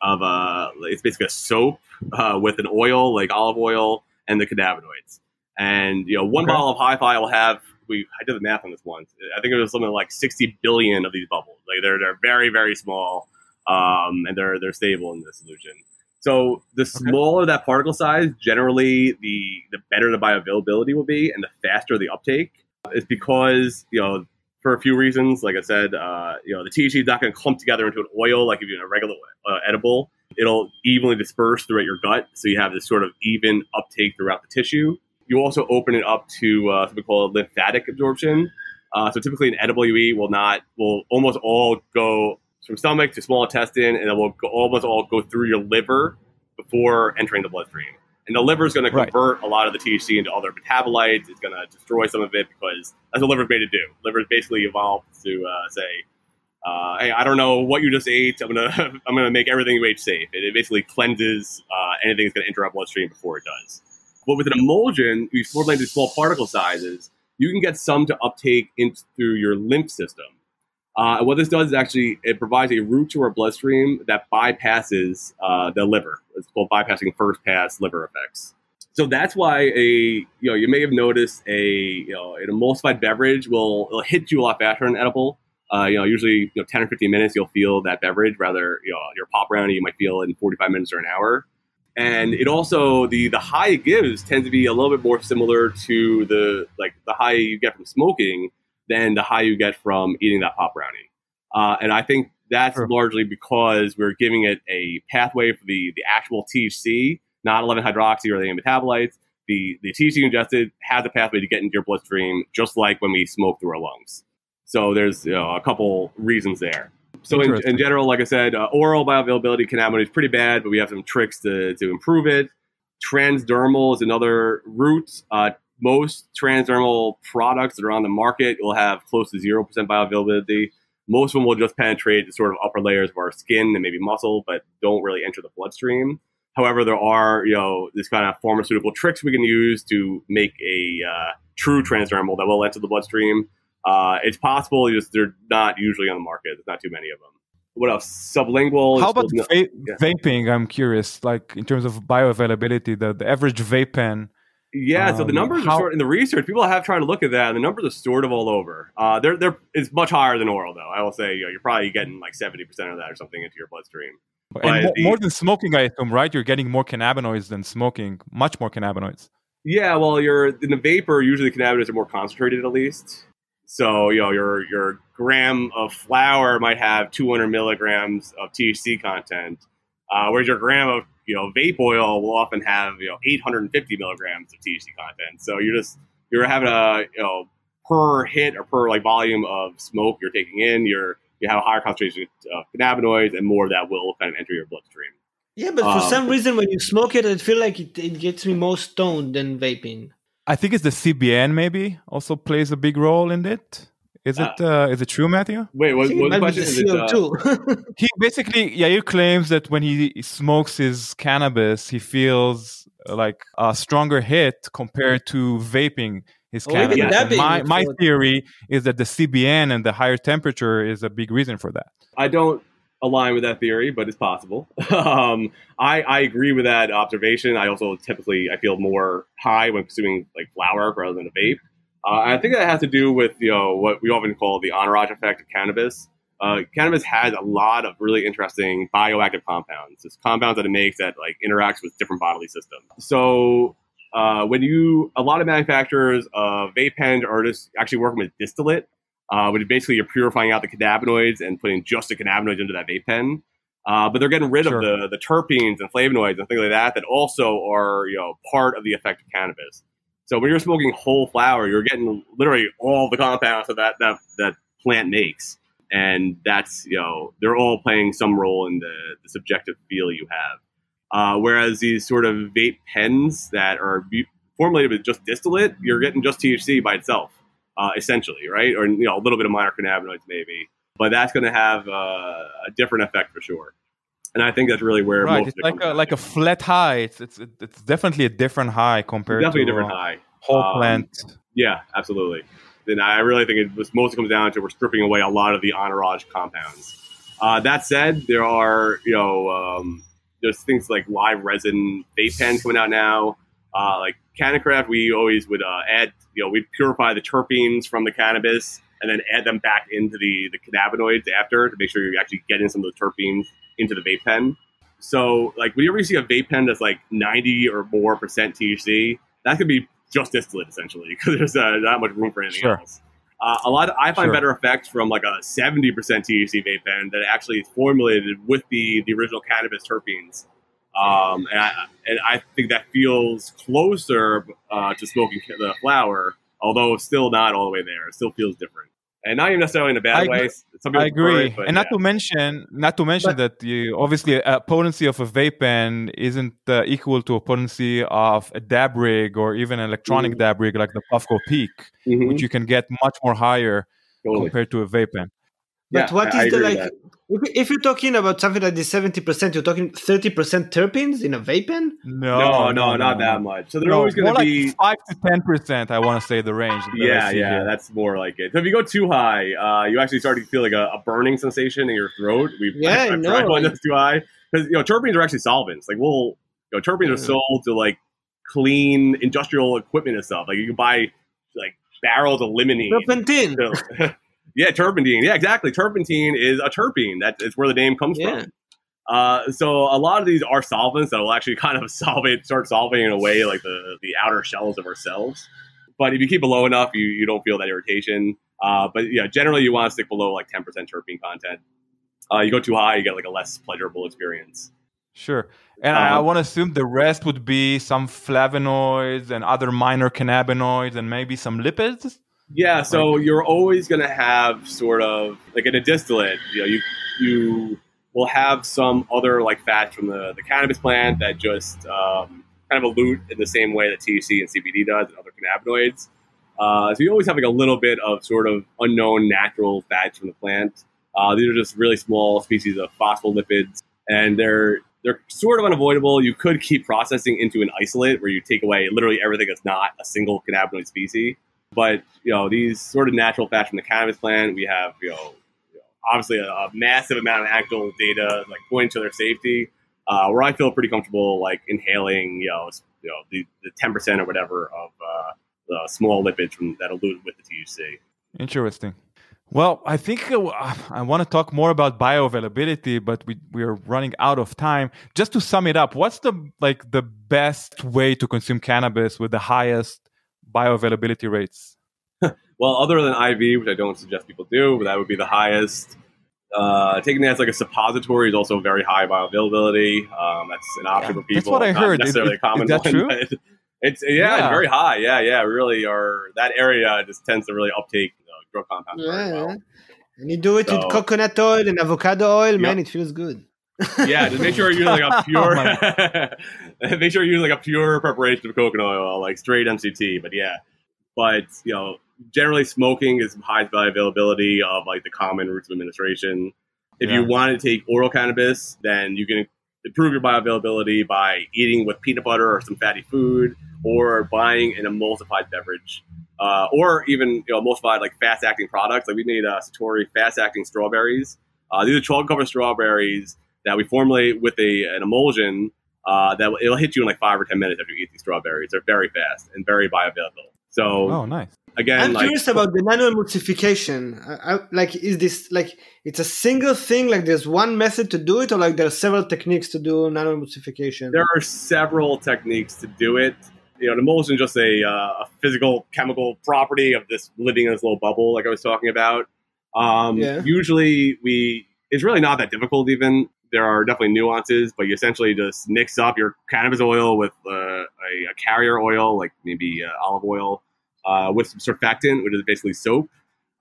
of uh, it's basically a soap uh, with an oil like olive oil and the cannabinoids. And you know, one okay. bottle of Hi-Fi will have we I did the math on this once. I think it was something like 60 billion of these bubbles. Like they're they're very very small, um, and they're they're stable in the solution. So the smaller okay. that particle size, generally the the better the bioavailability will be, and the faster the uptake. It's because you know for a few reasons. Like I said, uh, you know, the THC is not going to clump together into an oil like if you're in a regular uh, edible. It'll evenly disperse throughout your gut, so you have this sort of even uptake throughout the tissue. You also open it up to uh, something called lymphatic absorption. Uh, so typically, an edible you eat will not will almost all go from stomach to small intestine, and it will go, almost all go through your liver before entering the bloodstream. And the liver is going to convert right. a lot of the THC into other metabolites. It's going to destroy some of it because that's what liver is made to do. Liver is basically evolved to uh, say, uh, "Hey, I don't know what you just ate. I'm gonna I'm gonna make everything you ate safe." It, it basically cleanses uh, anything that's going to enter our bloodstream before it does. But with an emulsion, we formulate these small particle sizes. You can get some to uptake in through your lymph system. Uh, what this does is actually it provides a route to our bloodstream that bypasses uh, the liver. It's called bypassing first pass liver effects. So that's why a you know you may have noticed a you know an emulsified beverage will hit you a lot faster than edible. Uh, you know, usually you know, 10 or 15 minutes you'll feel that beverage. Rather, you know, your pop brownie you might feel it in 45 minutes or an hour. and it also the the high it gives tends to be a little bit more similar to the like the high you get from smoking than the high you get from eating that pop brownie. Uh, and I think that's sure. largely because we're giving it a pathway for the the actual THC, not 11 hydroxy or the metabolites. The the THC ingested has a pathway to get into your bloodstream, just like when we smoke through our lungs. So there's you know, a couple reasons there. So in, in, general, like I said, uh, oral bioavailability cannabinoid is pretty bad, but we have some tricks to, to improve it. Transdermal is another route. Uh, most transdermal products that are on the market will have close to 0% bioavailability. Most of them will just penetrate the sort of upper layers of our skin and maybe muscle, but don't really enter the bloodstream. However, there are, you know, this kind of pharmaceutical tricks we can use to make a uh, true transdermal that will enter the bloodstream. Uh, it's possible, just they're not usually on the market. There's not too many of them. What else? Sublingual. How about va- yeah. vaping? I'm curious, like in terms of bioavailability, the, the average vape pen. Yeah, um, so the um, numbers how- are sort in the research. People have tried to look at that, and the numbers are sort of all over. Uh, they're they're it's much higher than oral, though. I will say you know, you're probably getting like seventy percent of that or something into your bloodstream. And the, more than smoking, I assume, right? You're getting more cannabinoids than smoking, much more cannabinoids. Yeah, well, you're in the vapor. Usually, the cannabinoids are more concentrated, at least. So you know your your gram of flower might have 200 milligrams of THC content, uh, whereas your gram of you know vape oil will often have you know 850 milligrams of THC content. So you're just you're having a you know per hit or per like volume of smoke you're taking in, you're you have a higher concentration of cannabinoids and more of that will kind of enter your bloodstream. Yeah, but for um, some reason, when you smoke it, I feel like it, it gets me more stoned than vaping. I think it's the CBN maybe also plays a big role in it. Is it uh, uh is it true, Matthew? Wait, what, what the question is it? Uh... he basically Yair claims that when he smokes his cannabis, he feels like a stronger hit compared to vaping his well, cannabis. My my theory is that the CBN and the higher temperature is a big reason for that. I don't align with that theory, but it's possible. um, I, I agree with that observation. I also typically I feel more high when consuming like flower rather than a vape. Uh, I think that has to do with you know what we often call the entourage effect of cannabis. Uh, cannabis has a lot of really interesting bioactive compounds. It's compounds that it makes that like interacts with different bodily systems. So uh, when you a lot of manufacturers of vape pens are just actually working with distillate uh, which basically you're purifying out the cannabinoids and putting just the cannabinoids into that vape pen. Uh, but they're getting rid sure. of the, the terpenes and flavonoids and things like that that also are you know part of the effect of cannabis. So when you're smoking whole flower, you're getting literally all the compounds that that that, that plant makes, and that's you know they're all playing some role in the, the subjective feel you have. Uh, whereas these sort of vape pens that are formulated with just distillate, you're getting just THC by itself uh, essentially, right? Or you know, a little bit of minor cannabinoids maybe, but that's going to have uh, a different effect for sure. And I think that's really where most. right. it's like a, like a flat high. It's, it's it's definitely a different high compared definitely to a different high whole um, plant. Yeah, absolutely. And I really think it was mostly comes down to we're stripping away a lot of the entourage compounds. Uh, that said, there are you know um, there's things like live resin vape pens coming out now. Uh, like CannaCraft, we always would uh, add, you know, we'd purify the terpenes from the cannabis and then add them back into the, the cannabinoids after to make sure you're actually getting some of the terpenes into the vape pen. So, like, whenever you see a vape pen that's like 90 or more percent THC, that could be just distillate essentially because there's uh, not much room for anything sure. else. Uh, a lot of, I find sure. better effects from like a 70% THC vape pen that actually is formulated with the, the original cannabis terpenes um, and, I, and I think that feels closer uh, to smoking the flower, although still not all the way there. It still feels different, and not even necessarily in a bad I way. I agree, it, and not yeah. to mention, not to mention but, that you obviously a potency of a vape pen isn't uh, equal to a potency of a dab rig or even an electronic mm-hmm. dab rig like the Puffco Peak, mm-hmm. which you can get much more higher totally. compared to a vape pen. But yeah, what is the like? If, you're talking about something like the seventy percent, you're talking thirty percent terpenes in a vape pen. No, no, no, not that much. So they're no, always going to be like five to ten percent. I want to say the range. Yeah, yeah, here. that's more like it. So if you go too high, uh, you actually start to feel like a, a, burning sensation in your throat. We've yeah, I've, no, tried that's too high because you know terpenes are actually solvents. Like we'll, you know, terpenes are sold to like clean industrial equipment and stuff. Like you can buy like barrels of limonene. Turpentine. Yeah, turpentine. Yeah, exactly. Turpentine is a terpene. That is where the name comes yeah. from. Uh, so a lot of these are solvents that will actually kind of solve it, start solving in a way like the the outer shells of ourselves. But if you keep it low enough, you, you don't feel that irritation. Uh, but yeah, generally you want to stick below like 10% terpene content. Uh, you go too high, you get like a less pleasurable experience. Sure. And um, I, I want to assume the rest would be some flavonoids and other minor cannabinoids and maybe some lipids. Yeah, so like, you're always going to have sort of like in a distillate, you know, you you will have some other like fats from the, the cannabis plant that just um, kind of elute in the same way that THC and CBD does and other cannabinoids. Uh, so you always have like a little bit of sort of unknown natural fats from the plant. Uh, these are just really small species of phospholipids, and they're they're sort of unavoidable. You could keep processing into an isolate where you take away literally everything that's not a single cannabinoid species. But you know these sort of natural fats from the cannabis plant, we have you know, obviously a, a, massive amount of actual data like pointing to their safety. Uh, where I feel pretty comfortable like inhaling you know you know the ten percent or whatever of uh, the small lipids from that elute with the THC. Interesting. Well, I think uh, I want to talk more about bioavailability, but we, we are running out of time. Just to sum it up, what's the like the best way to consume cannabis with the highest bioavailability rates? well, other than IV, which I don't suggest people do, but that would be the highest. Uh, taking that as like a suppository is also very high bioavailability. Um, that's an option yeah, for people. That's what I Not heard. Necessarily is, a common is that one, true? It's yeah, yeah. It's very high. Yeah, yeah, really. Or that area just tends to really uptake you know, drug compounds yeah. well. And you do it so, with coconut oil and avocado oil, yep. man. It feels good. yeah, just make sure you're like a oh pure. oh make sure you're using like a pure preparation of coconut oil, like straight MCT. But yeah, but you know, generally smoking is highest bioavailability of like the common routes of administration. If yeah. you want to take oral cannabis, then you can improve your bioavailability by eating with peanut butter or some fatty food, or buying an emulsified beverage, uh, or even you know emulsified like fast acting products. Like we made uh, Satori fast acting strawberries. Uh, these are chocolate covered strawberries that we formulate with a an emulsion uh, that it'll hit you in like five or ten minutes after you eat these strawberries. They're very fast and very bioavailable. So, oh, nice. again i'm like, curious about the nano emulsification I, I, like is this like it's a single thing? Like there's one method to do it or like there are several techniques to do nano emulsification there are several techniques to do it. You know an emulsion is just a, uh, a physical chemical property of this living in this little bubble like i was talking about. Um, yeah. usually we it's really not that difficult even there are definitely nuances but you essentially just mix up your cannabis oil with uh, a, a, carrier oil like maybe uh, olive oil uh, with some surfactant, which is basically soap.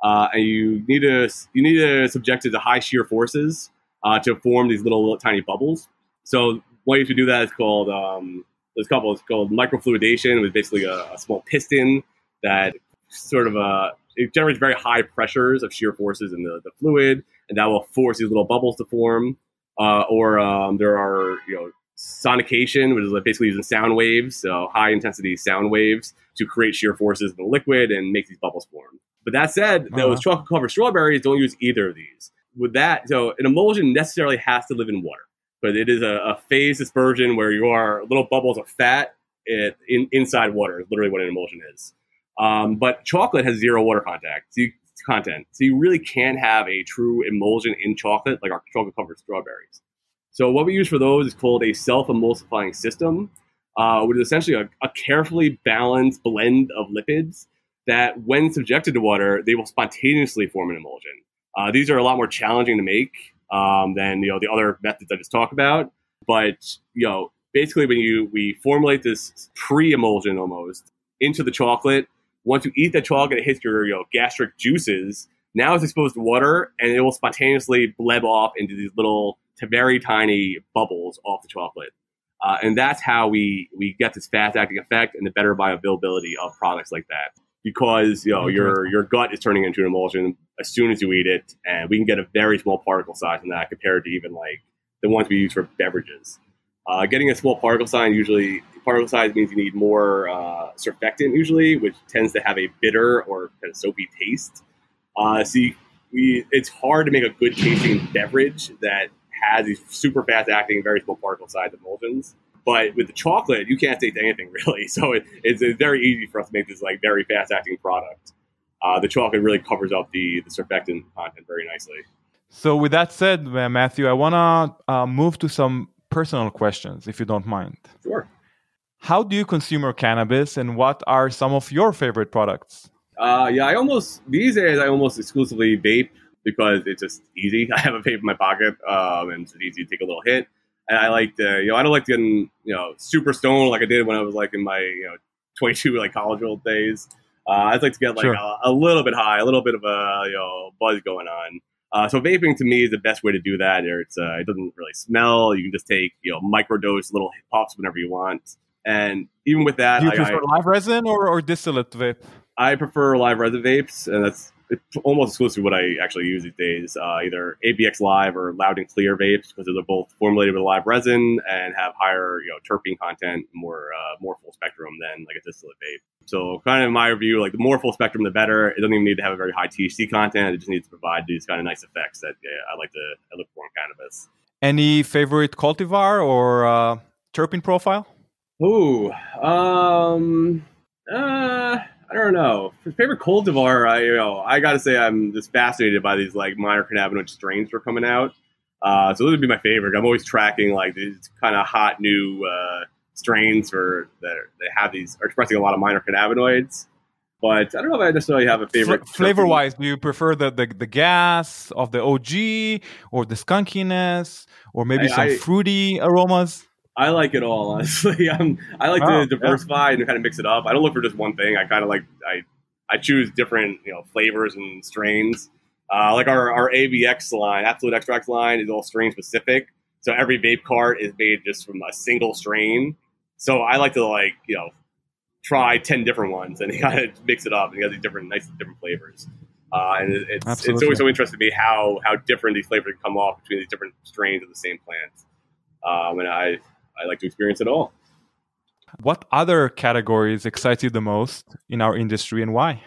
Uh, and you need to you need to subject it to high shear forces uh, to form these little, little, tiny bubbles. So one have to do that is called um, a couple. It's called microfluidization, is basically a, a small piston that sort of uh, it generates very high pressures of shear forces in the, the fluid, and that will force these little bubbles to form. Uh, or um, there are you know sonication, which is basically using sound waves, so high intensity sound waves to create shear forces in the liquid and make these bubbles form. But that said, uh-huh. those chocolate covered strawberries don't use either of these. With that, so an emulsion necessarily has to live in water, but it is a, a phase dispersion where you are little bubbles of fat it, in, inside water is literally what an emulsion is. Um, but chocolate has zero water contact so you, content, so you really can't have a true emulsion in chocolate like our chocolate covered strawberries. So what we use for those is called a self-emulsifying system, uh, which is essentially a, a, carefully balanced blend of lipids that, when subjected to water, they will spontaneously form an emulsion. Uh, these are a lot more challenging to make um, than you know the other methods I just talked about. But you know, basically, when you we formulate this pre-emulsion almost into the chocolate, once you eat that chocolate, it hits your you know gastric juices. Now it's exposed to water, and it will spontaneously bleb off into these little to very tiny bubbles off the chocolate. Uh, and that's how we, we get this fast acting effect and the better bioavailability of products like that. Because you know your your gut is turning into an emulsion as soon as you eat it, and we can get a very small particle size in that compared to even like the ones we use for beverages. Uh, getting a small particle size usually particle size means you need more uh, surfactant usually, which tends to have a bitter or kind of soapy taste. Uh, so you, we, it's hard to make a good tasting beverage that has these super fast acting, very small particle size emulsions. But with the chocolate, you can't taste anything really. So it, it's, it's, very easy for us to make this like very fast acting product. Uh, the chocolate really covers up the, the surfactant content very nicely. So, with that said, uh, Matthew, I want to uh, move to some personal questions, if you don't mind. Sure. How do you consume your cannabis, and what are some of your favorite products? Uh, yeah, I almost these days I almost exclusively vape because it's just easy. I have a vape in my pocket, um, and it's easy to take a little hit. And I like to, you know, I don't like getting, you know, super stoned like I did when I was like in my, you know, 22 like college old days. Uh, I'd like to get like sure. a, a, little bit high, a little bit of a you know buzz going on. Uh, so vaping to me is the best way to do that. It's uh, it doesn't really smell. You can just take you know microdose little puffs whenever you want. And even with that, do you I, prefer I, live resin or, or distillate vape? I prefer live resin vapes, and that's almost exclusively what I actually use these days. Uh, either ABX Live or Loud and Clear vapes because they're both formulated with live resin and have higher you know terpene content, more uh, more full spectrum than like a distillate vape. So kind of in my view, like the more full spectrum, the better. It doesn't even need to have a very high THC content. It just needs to provide these kind of nice effects that yeah, I like to I look for in cannabis. Any favorite cultivar or uh, terpene profile? Ooh, um, uh, I don't know. For favorite cultivar, I you know I gotta say I'm just fascinated by these like minor cannabinoid strains that are coming out. Uh, so those would be my favorite. I'm always tracking like these kind of hot new uh, strains for that they have these are expressing a lot of minor cannabinoids. But I don't know if I necessarily have a favorite. flavor wise, do you prefer the, the, the gas of the OG or the skunkiness or maybe I, some I, fruity aromas? I like it all, honestly. I'm, I like to diversify yeah. and kind of mix it up. I don't look for just one thing. I kind of like I I choose different you know flavors and strains. Uh, like our our ABX line, Absolute Xtracts line, is all strain specific. So every vape cart is made just from a single strain. So I like to like you know try ten different ones and kind of mix it up and get these different nice different flavors. Uh, and it, it's Absolutely. it's always so interesting to me how how different these flavors can come off between these different strains of the same plant. Um, and I I like to experience it all. What other categories excite you the most in our industry and why?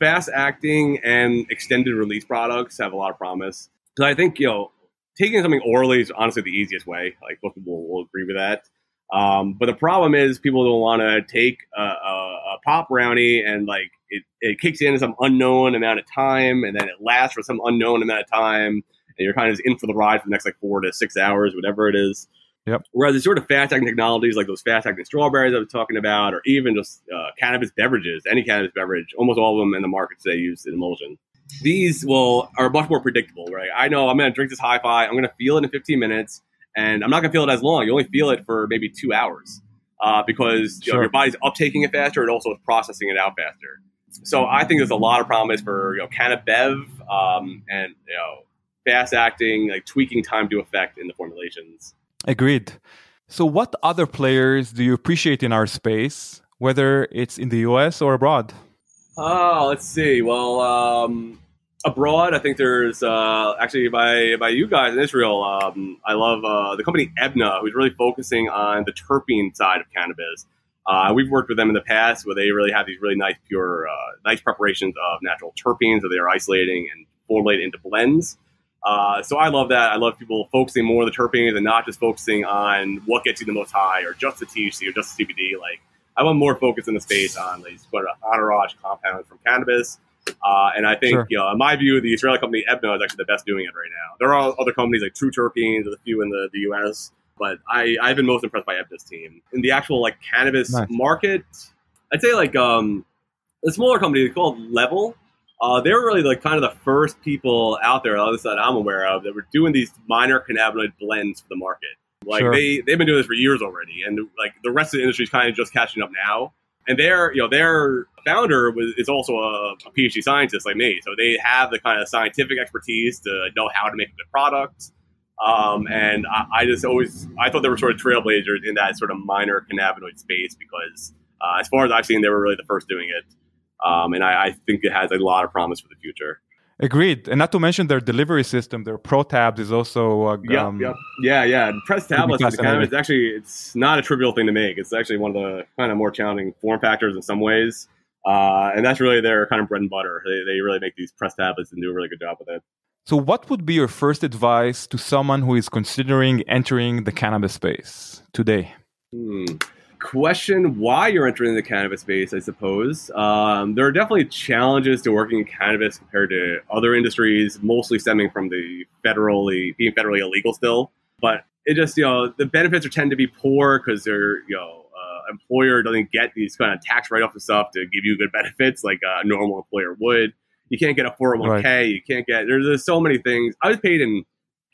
Fast acting and extended release products have a lot of promise. Because I think, you know, taking something orally is honestly the easiest way. Like, most people will agree with that. Um, but the problem is people don't want to take a, a, a, pop brownie and like it, it kicks in some unknown amount of time and then it lasts for some unknown amount of time and you're kind of in for the ride for the next like four to six hours, whatever it is. Yep. Whereas the sort of fast acting technologies like those fast acting strawberries I was talking about, or even just uh, cannabis beverages, any cannabis beverage, almost all of them in the market today use emulsion. These will are much more predictable, right? I know I'm going to drink this Hi-Fi, I'm going to feel it in 15 minutes, and I'm not going to feel it as long. You only feel it for maybe two hours uh, because you know, your body's uptaking it faster and also processing it out faster. So I think there's a lot of promise for you know cannabis bev um, and you know fast acting, like tweaking time to effect in the formulations. Agreed. So, what other players do you appreciate in our space, whether it's in the US or abroad? Oh, let's see. Well, um, abroad, I think there's uh, actually by by you guys in Israel. Um, I love uh, the company Eybna, who's really focusing on the terpene side of cannabis. Uh, we've worked with them in the past, where they really have these really nice, pure, uh, nice preparations of natural terpenes that they are isolating and formulated into blends. Uh, so I love that. I love people focusing more on the terpenes and not just focusing on what gets you the most high or just the THC or just the CBD. Like I want more focus in the space on these of entourage compounds from cannabis. Uh, and I think, sure. you know, in my view, the Israeli company Eybna is actually the best doing it right now. There are other companies like True Terpenes, there's a few in the, the US, but I, I've been most impressed by Eybna's team. In the actual like cannabis nice. market, I'd say like um, a smaller company called Level uh, they were really like kind of the first people out there, at least that I'm aware of, that were doing these minor cannabinoid blends for the market. Like sure. they they've been doing this for years already, and like the rest of the industry is kind of just catching up now. And their you know their founder was is also a, a PhD scientist like me, so they have the kind of scientific expertise to know how to make a good product. Um, and I, I, just always I thought they were sort of trailblazers in that sort of minor cannabinoid space because uh, as far as I've seen, they were really the first doing it. Um, and I, I, think it has a lot of promise for the future. Agreed, and not to mention their delivery system, their Protabs is also. Uh, yep, um, yep. Yeah, yeah. Press tablets is kind of, it's actually it's not a trivial thing to make. It's actually one of the kind of more challenging form factors in some ways, uh, and that's really their kind of bread and butter. They, they really make these press tablets and do a really good job with it. So, what would be your first advice to someone who is considering entering the cannabis space today? Hmm question why you're entering the cannabis space, I suppose. Um, there are definitely challenges to working in cannabis compared to other industries, mostly stemming from the federally being federally illegal still. But it just you know the benefits are tend to be poor because they're you know uh, employer doesn't get these kind of tax write off and stuff to give you good benefits like a normal employer would. You can't get a 401k. Right. You can't get there's, there's so many things. I was paid in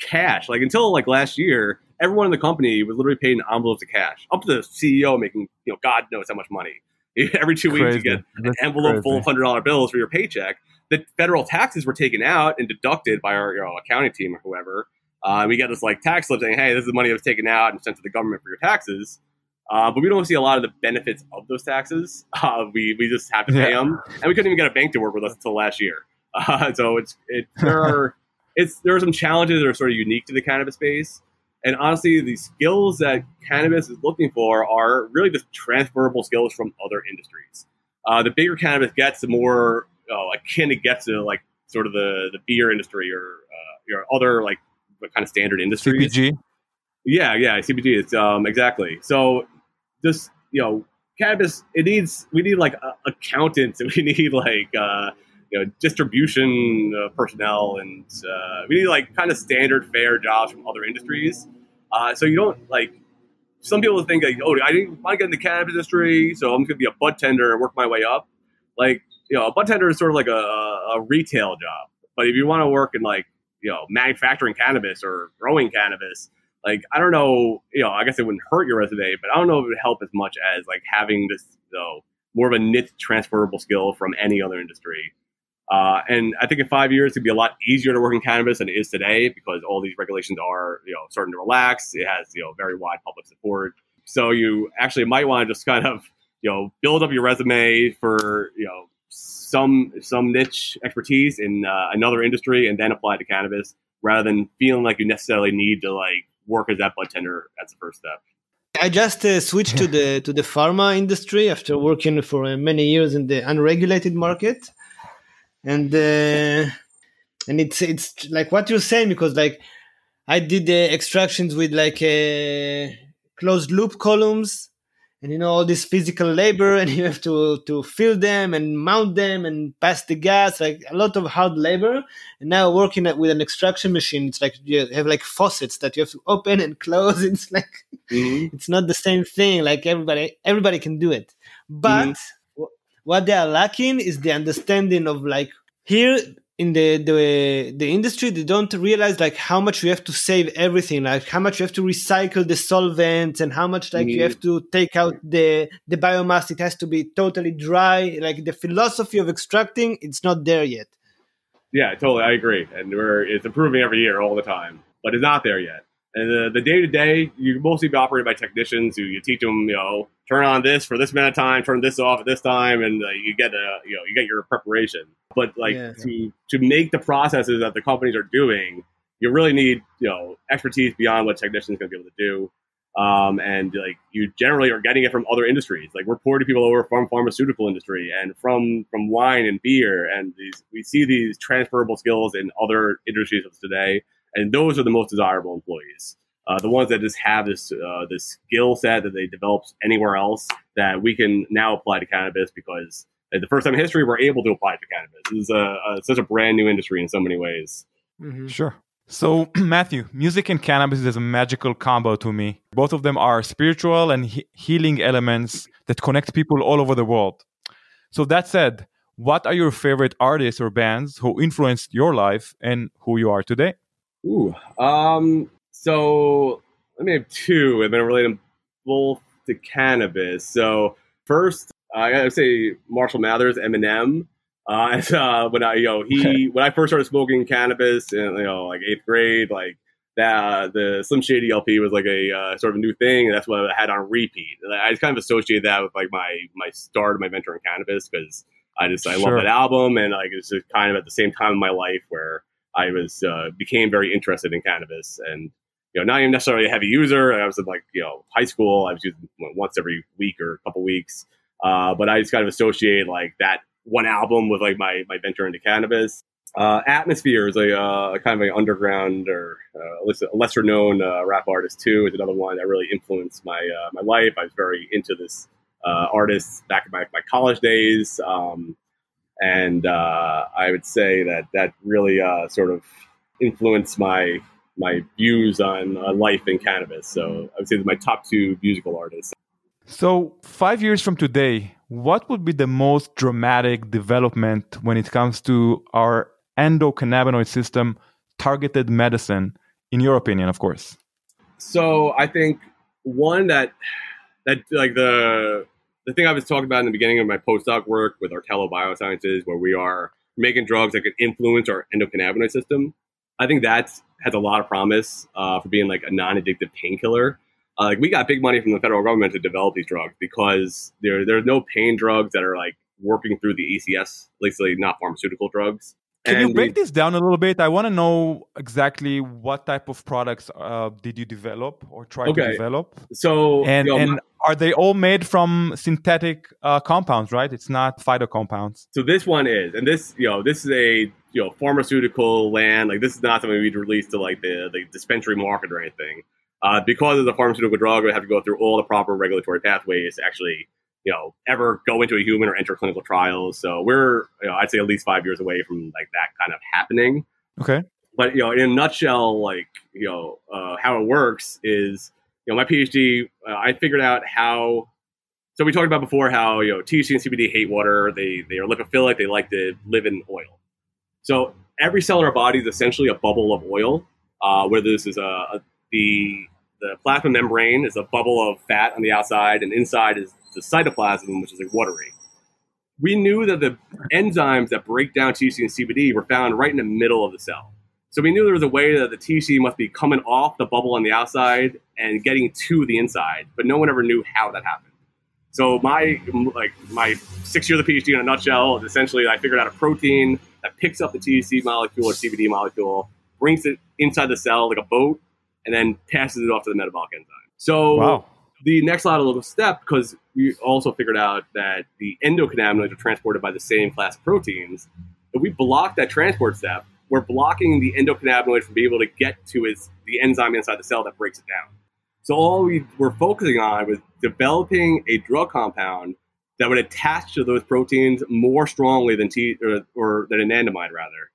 cash like until like last year everyone in the company was literally paid in envelopes of cash, up to the CEO making, you know, God knows how much money. Every two weeks, you get an envelope crazy. full of hundred dollar bills for your paycheck. The federal taxes were taken out and deducted by our you know, accounting team or whoever. Uh, we get this like tax slip saying, "Hey, this is the money that was taken out and sent to the government for your taxes." Uh, but we don't see a lot of the benefits of those taxes. Uh, we we just have to pay yeah. them, and we couldn't even get a bank to work with us until last year. Uh, so it's it there are it's there are some challenges that are sort of unique to the cannabis space. And honestly, the skills that cannabis is looking for are really just transferable skills from other industries. Uh, the bigger cannabis gets, the more uh, akin it gets to like sort of the, the beer industry or uh, your other like kind of standard industries. CPG. Yeah, yeah, CPG. It's um, exactly. So just you know, cannabis. It needs we need like accountants. We need like uh, you know distribution uh, personnel, and uh, we need like kind of standard fair jobs from other industries. Uh, so you don't like some people think like, oh, I didn't want to get in the cannabis industry, so I'm going to be a bud tender and work my way up. Like you know, a bud tender is sort of like a, a retail job, but if you want to work in like you know manufacturing cannabis or growing cannabis like I don't know, you know, I guess it wouldn't hurt your resume, but I don't know if it would help as much as like having this, you know, more of a niche transferable skill from any other industry. Uh, and I think in five years, it'd be a lot easier to work in cannabis than it is today because all these regulations are, you know, starting to relax. It has, you know, very wide public support. So you actually might want to just kind of, you know, build up your resume for, you know, some some niche expertise in uh, another industry and then apply to cannabis rather than feeling like you necessarily need to like work as that bud tender as the first step. I just uh, switched to the to the pharma industry after working for uh, many years in the unregulated market and uh, and it's it's like what you're saying because like I did the extractions with like a uh, closed loop columns and you know all this physical labor and you have to to fill them and mount them and pass the gas like a lot of hard labor. And now working with an extraction machine it's like you have like faucets that you have to open and close. It's like mm-hmm. it's not the same thing. Like everybody everybody can do it. But mm-hmm what they are lacking is the understanding of like here in the the the industry they don't realize like how much you have to save everything like how much you have to recycle the solvents and how much like mm. you have to take out the the biomass. It has to be totally dry. Like the philosophy of extracting it's not there yet. Yeah totally. I agree. And we're it's improving every year all the time but it's not there yet and the, the day-to-day you mostly be operated by technicians who you teach them you know turn on this for this amount of time, turn this off at this time, and uh, you get a you know you get your preparation. But like yeah. to to make the processes that the companies are doing, you really need you know expertise beyond what technicians going to be able to do. Um, and like you generally are getting it from other industries. Like we're pouring people over from pharmaceutical industry and from from wine and beer, and these we see these transferable skills in other industries of today, and those are the most desirable employees uh, the ones that just have this uh, this skill set that they developed anywhere else that we can now apply to cannabis because the first time in history we're able to apply it to cannabis. This is a, a such a brand new industry in so many ways. Mm-hmm. Sure. So, Matthew, music and cannabis is a magical combo to me. Both of them are spiritual and he- healing elements that connect people all over the world. So, that said, what are your favorite artists or bands who influenced your life and who you are today? Ooh, um, so let me have two, and then relate them both to cannabis. So first, I gotta say Marshall Mathers, Eminem. Uh, uh, when I, you know, he when I first started smoking cannabis in you know like eighth grade, like that the Slim Shady LP was like a uh, sort of a new thing, and that's what I had on repeat. And I just kind of associated that with like my my start of my venture in cannabis because I just I sure. love that album, and like it's just kind of at the same time in my life where I was uh, became very interested in cannabis and you know, not even necessarily a heavy user. I was in like, you know, high school. I was using once every week or a couple weeks. Uh, but I just kind of associate like that one album with like my, my venture into cannabis. Uh, Atmosphere is a, uh, kind of an underground or uh, lesser known uh, rap artist too. Is another one that really influenced my uh, my life. I was very into this uh, artist back in my, my college days, um, and uh, I would say that that really uh, sort of influenced my my views on uh, life in cannabis. So I would say that my top two musical artists. So five years from today, what would be the most dramatic development when it comes to our endocannabinoid system targeted medicine, in your opinion, of course? So I think one that that like the the thing I was talking about in the beginning of my postdoc work with Artelo Biosciences, where we are making drugs that can influence our endocannabinoid system. I think that has a lot of promise uh, for being like a non-addictive painkiller. Uh, like we got big money from the federal government to develop these drugs because there there's no pain drugs that are like working through the ECS, at least like not pharmaceutical drugs. Can and you break we, this down a little bit? I want to know exactly what type of products uh, did you develop or try okay. to develop? So, and, you know, and my, are they all made from synthetic uh, compounds? Right? It's not phyto compounds. So this one is, and this you know this is a you know pharmaceutical land. Like this is not something we'd release to like the the dispensary market or anything. Uh, because of the pharmaceutical drug, we have to go through all the proper regulatory pathways to actually you know ever go into a human or enter clinical trials. So we're you know I'd say at least five years away from like that kind of happening. Okay. But you know, in a nutshell, like you know uh, how it works is you know my PhD uh, I figured out how. So we talked about before how you know THC and CBD hate water. They they are lipophilic. They like to live in oil. So every cell in our body is essentially a bubble of oil. Uh, whether this is a, a the the plasma membrane is a bubble of fat on the outside, and inside is the cytoplasm, which is like watery. We knew that the enzymes that break down THC and CBD were found right in the middle of the cell. So we knew there was a way that the THC must be coming off the bubble on the outside and getting to the inside, but no one ever knew how that happened. So my like my six years of PhD in a nutshell is essentially I figured out a protein that picks up the THC molecule or CBD molecule, brings it inside the cell like a boat, and then passes it off to the metabolic enzyme. So wow. the next logical step, because we also figured out that the endocannabinoids are transported by the same class of proteins, if we block that transport step, we're blocking the endocannabinoid from being able to get to its, the enzyme inside the cell that breaks it down. So all we were focusing on was developing a drug compound that would attach to those proteins more strongly than T or, or than anandamide rather.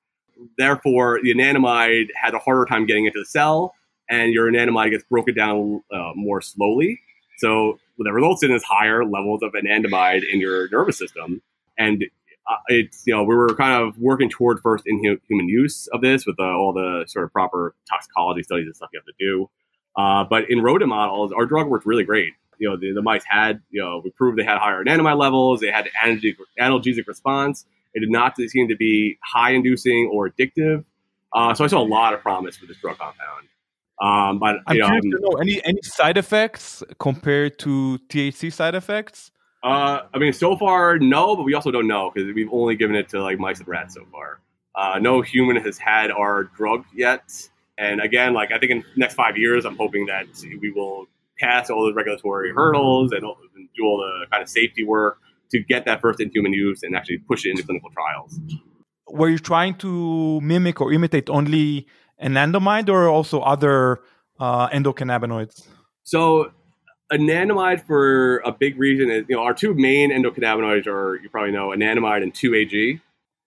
Therefore, the anandamide had a harder time getting into the cell, and your anandamide gets broken down uh, more slowly. So that results in is higher levels of anandamide in your nervous system. And uh, it's, you know, we were kind of working toward first in human use of this with uh, all the sort of proper toxicology studies and stuff you have to do. Uh, but in rodent models, our drug worked really great. You know, the, the mice had, you know, we proved they had higher anandamide levels, they had analgesic, analgesic response. It did not seem to be high inducing or addictive. Uh, so I saw a lot of promise with this drug compound. Um, but I'm know, curious to know any any side effects compared to THC side effects. Uh, I mean, so far no, but we also don't know because we've only given it to like mice and rats so far. Uh, no human has had our drug yet, and again, like I think in the next five years, I'm hoping that we will pass all the regulatory hurdles and do all the kind of safety work to get that first in human use and actually push it into clinical trials. Were you trying to mimic or imitate only anandamide or also other uh, endocannabinoids? So anandamide for a big reason is you know our two main endocannabinoids are you probably know anandamide and 2AG.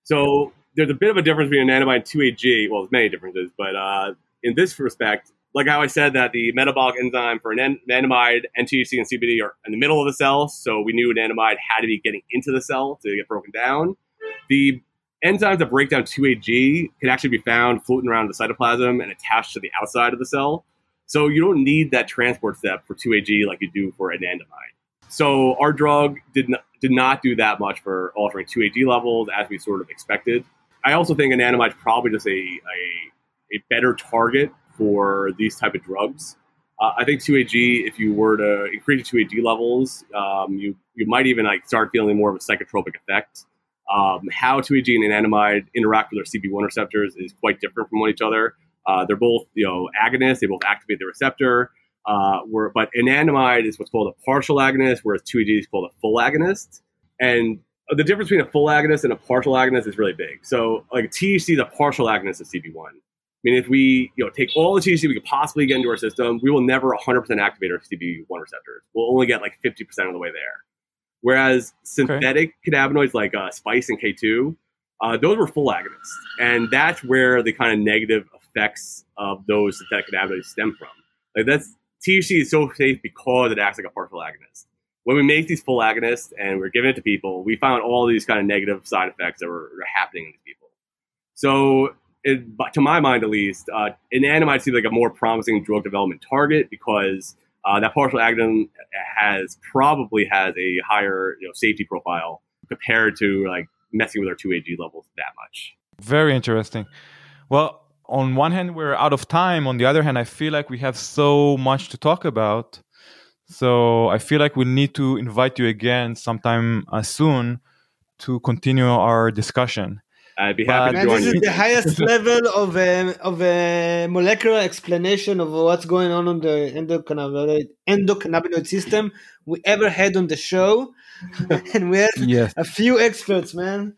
So there's a bit of a difference between anandamide and 2AG. Well, there's many differences, but uh, in this respect, like how I said that the metabolic enzyme for anandamide and THC and CBD are in the middle of the cell, so we knew anandamide had to be getting into the cell to get broken down. The enzymes that break down 2AG can actually be found floating around the cytoplasm and attached to the outside of the cell. So you don't need that transport step for 2AG like you do for anandamide. So our drug did not, did not do that much for altering 2AG levels as we sort of expected. I also think anandamide is probably just a, a, a, better target for these type of drugs. Uh, I think 2AG, if you were to increase 2AG levels, um, you you might even like start feeling more of a psychotropic effect. Um, how 2AG and anandamide interact with their CB1 receptors is quite different from one each other. Uh, they're both, you know, agonists. They both activate the receptor. Uh, where, but anandamide is what's called a partial agonist, whereas 2AG is called a full agonist. And the difference between a full agonist and a partial agonist is really big. So like THC is a partial agonist of CB1. I mean, if we you know take all the THC we could possibly get into our system, we will never 100% activate our CB1 receptors. We'll only get like 50% of the way there. Whereas synthetic okay. cannabinoids like uh, Spice and K2, uh, those were full agonists, and that's where the kind of negative effects of those synthetic cannabinoids stem from. Like that's THC is so safe because it acts like a partial agonist when we make these full agonists and we're giving it to people, we found all these kind of negative side effects that were, were happening in these people. So, it, to my mind at least, uh, anandamide seems like a more promising drug development target because uh, that partial agonist has probably has a higher you know, safety profile compared to like messing with our 2AG levels that much. Very interesting. Well, on one hand, we're out of time. On the other hand, I feel like we have so much to talk about. So I feel like we need to invite you again sometime uh, soon to continue our discussion. I'd be happy but to join this you. is the highest level of a, of a molecular explanation of what's going on on the endocannabinoid, endocannabinoid system we ever had on the show. and we had yes. a few experts, man.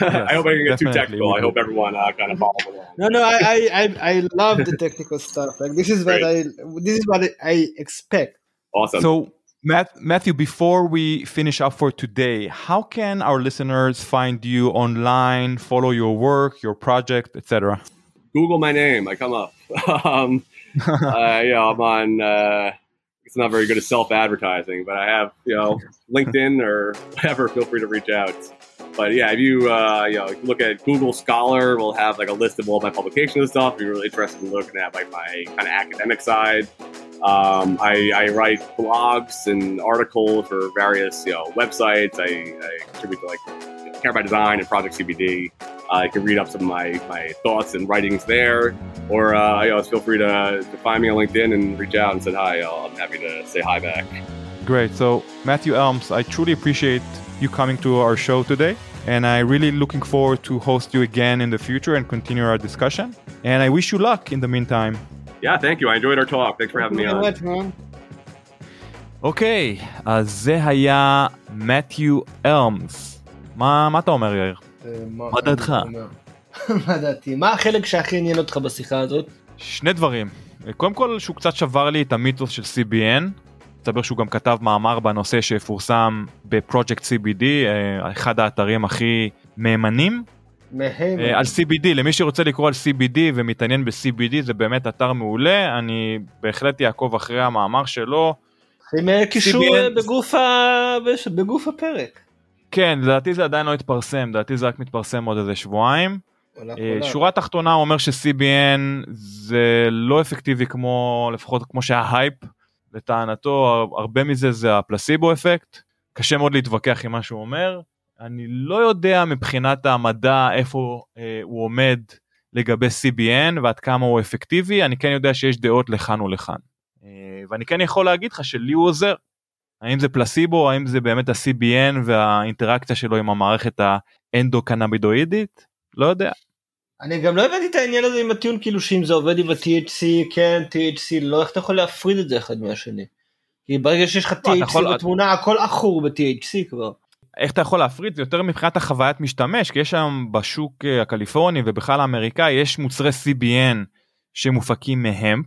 Yes, I hope I didn't get too technical. I hope everyone uh, kind of mm-hmm. follows along. No, no, I, I, I, love the technical stuff. Like this is what Great. I, this is what I expect. Awesome. So, Matt, Matthew, before we finish up for today, how can our listeners find you online, follow your work, your project, etc.? Google my name, I come up. um, uh, yeah, I'm on. Uh, it's not very good at self advertising, but I have you know LinkedIn or whatever. Feel free to reach out. But yeah, if you uh, you know look at Google Scholar, we'll have like a list of all my publications and stuff. If you're really interested in looking at like my kind of academic side, um, I, I, write blogs and articles for various you know websites. I, I contribute to like you know, Care by Design and Project CBD. Uh, you can read up some of my, my thoughts and writings there, or uh, you know, feel free to, to find me on LinkedIn and reach out and say hi. I'm happy to say hi back. Great. So Matthew Elmes, I truly appreciate you coming to our show today. And I really looking forward to host you again in the future and continue our discussion. And I wish you luck in the meantime. Yeah, thank you. I enjoyed our talk. Thanks for having me on. אוקיי, אז זה היה מתיו אלמס. מה, מה אתה אומר יאיר? מה דעתך? מה דעתי? מה החלק שהכי עניין אותך בשיחה הזאת? שני דברים. קודם כל שהוא קצת שבר לי את המיתוס של CBN. מסתבר שהוא גם כתב מאמר בנושא שיפורסם בפרויקט CBD, אה, אחד האתרים הכי מהימנים אה, על CBD למי שרוצה לקרוא על CBD ומתעניין ב-CBD זה באמת אתר מעולה אני בהחלט יעקוב אחרי המאמר שלו. עם אה, קישור CBN... בגוף, ה... בגוף הפרק. כן לדעתי זה עדיין לא התפרסם לדעתי זה רק מתפרסם עוד איזה שבועיים. שורה תחתונה אומר ש-CBN זה לא אפקטיבי כמו לפחות כמו שהיה הייפ לטענתו הרבה מזה זה הפלסיבו אפקט. קשה מאוד להתווכח עם מה שהוא אומר. אני לא יודע מבחינת המדע איפה אה, הוא עומד לגבי CBN ועד כמה הוא אפקטיבי. אני כן יודע שיש דעות לכאן ולכאן. אה, ואני כן יכול להגיד לך שלי הוא עוזר. האם זה פלסיבו האם זה באמת ה-CBN והאינטראקציה שלו עם המערכת האנדו-קנאבידואידית לא יודע. אני גם לא הבנתי את העניין הזה עם הטיעון כאילו שאם זה עובד עם ה-THC כן THC לא איך אתה יכול להפריד את זה אחד מהשני. כי ברגע שיש לך לא, THC. בתמונה הכל עכור ב-THC כבר. איך אתה יכול להפריד זה יותר מבחינת החוויית משתמש כי יש שם בשוק אה, הקליפורני ובכלל האמריקאי יש מוצרי CBN שמופקים מהמפ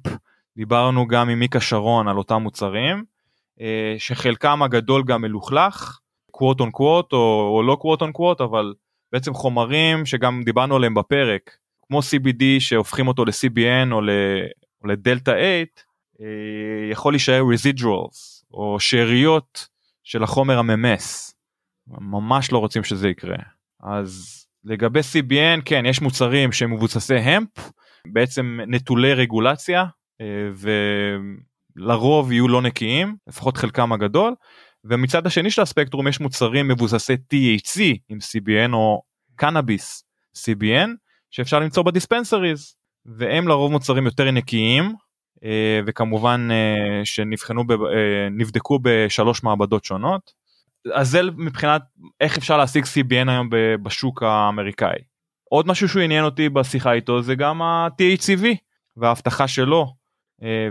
דיברנו גם עם מיקה שרון על אותם מוצרים אה, שחלקם הגדול גם מלוכלך קוואט און קוואט או לא קוואט און קוואט אבל בעצם חומרים שגם דיברנו עליהם בפרק, כמו CBD שהופכים אותו ל-CBN או, לדלתא 8, אה, יכול להישאר residuals או שאריות של החומר הממס. ממש לא רוצים שזה יקרה. אז לגבי CBN כן יש מוצרים שהם מבוססי המפ בעצם נטולי רגולציה אה, ולרוב יהיו לא נקיים לפחות חלקם הגדול ומצד השני של הספקטרום יש מוצרים מבוססי THC עם CBN או קנאביס CBN שאפשר למצוא בדיספנסריז והם לרוב מוצרים יותר נקיים אה, וכמובן אה, שנבחנו אה, נבדקו בשלוש מעבדות שונות. אז זה מבחינת איך אפשר להשיג CBN היום בשוק האמריקאי. עוד משהו שהוא עניין אותי בשיחה איתו זה גם ה-THCV וההבטחה שלו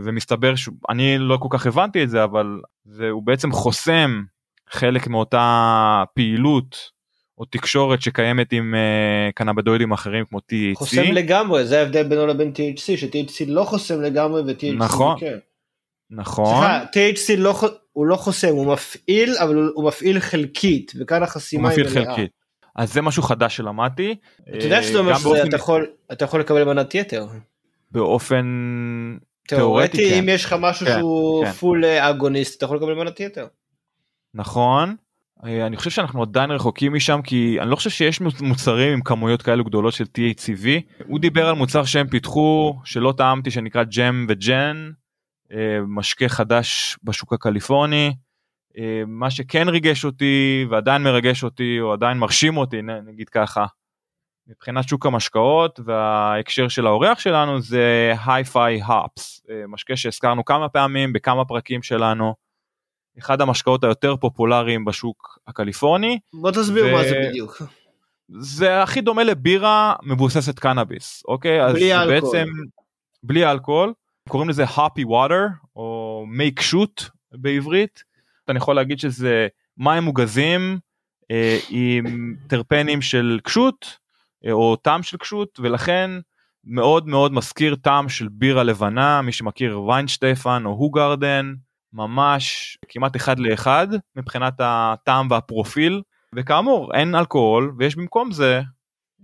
ומסתבר שאני לא כל כך הבנתי את זה אבל זה הוא בעצם חוסם חלק מאותה פעילות או תקשורת שקיימת עם uh, קנבדואידים אחרים כמו THC. חוסם לגמרי, זה ההבדל בינו לבין THC, ש-THC לא חוסם לגמרי ו-THC נכון. כן. נכון. סליחה, THC לא, הוא לא חוסם, הוא מפעיל, אבל הוא מפעיל חלקית, וכאן החסימה היא מלאה. הוא מפעיל חלקית. אז זה משהו חדש שלמדתי. אתה יודע שזה אומר שאתה יכול, יכול לקבל מנת יתר. באופן תיאורטי, כן. אם יש לך משהו כן, שהוא כן. פול אגוניסט אתה יכול לקבל מנת יתר. נכון. אה, אני חושב שאנחנו עדיין רחוקים משם כי אני לא חושב שיש מוצרים עם כמויות כאלו גדולות של THCV. הוא דיבר על מוצר שהם פיתחו שלא טעמתי שנקרא ג'ם וג'ן, אה, משקה חדש בשוק הקליפורני. אה, מה שכן ריגש אותי ועדיין מרגש אותי או עדיין מרשים אותי נגיד ככה מבחינת שוק המשקאות וההקשר של האורח שלנו זה היי-פיי הפס משקה שהזכרנו כמה פעמים בכמה פרקים שלנו. אחד המשקאות היותר פופולריים בשוק הקליפורני. בוא תסביר ו... מה זה בדיוק. זה הכי דומה לבירה מבוססת קנאביס אוקיי בלי אז אלכוהול. בעצם בלי אלכוהול קוראים לזה happy water או make shoot בעברית. אני יכול להגיד שזה מים מוגזים אה, עם טרפנים של קשות אה, או טעם של קשות ולכן מאוד מאוד מזכיר טעם של בירה לבנה מי שמכיר ויינשטפן או הוגרדן ממש כמעט אחד לאחד מבחינת הטעם והפרופיל וכאמור אין אלכוהול ויש במקום זה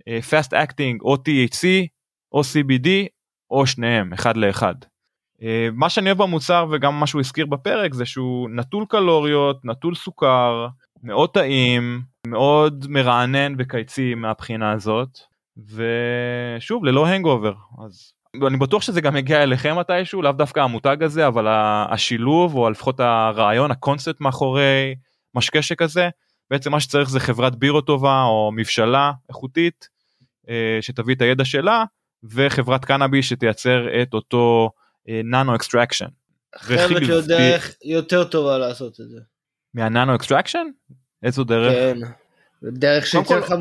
אה, fast acting או THC או CBD או שניהם אחד לאחד. אה, מה שאני אוהב במוצר וגם מה שהוא הזכיר בפרק זה שהוא נטול קלוריות נטול סוכר מאוד טעים מאוד מרענן וקיצי מהבחינה הזאת ושוב ללא הנגאובר אז אני בטוח שזה גם יגיע אליכם מתישהו לאו דווקא המותג הזה אבל השילוב או לפחות הרעיון הקונספט מאחורי משקה שכזה בעצם מה שצריך זה חברת בירו טובה או מבשלה איכותית אה, שתביא את הידע שלה וחברת קנאבי שתייצר את אותו ננו אקסטרקשן. חייבת להיות דרך יותר טובה לעשות את זה. מהננו אקסטרקשן? איזו דרך? כן. דרך שייתן לך...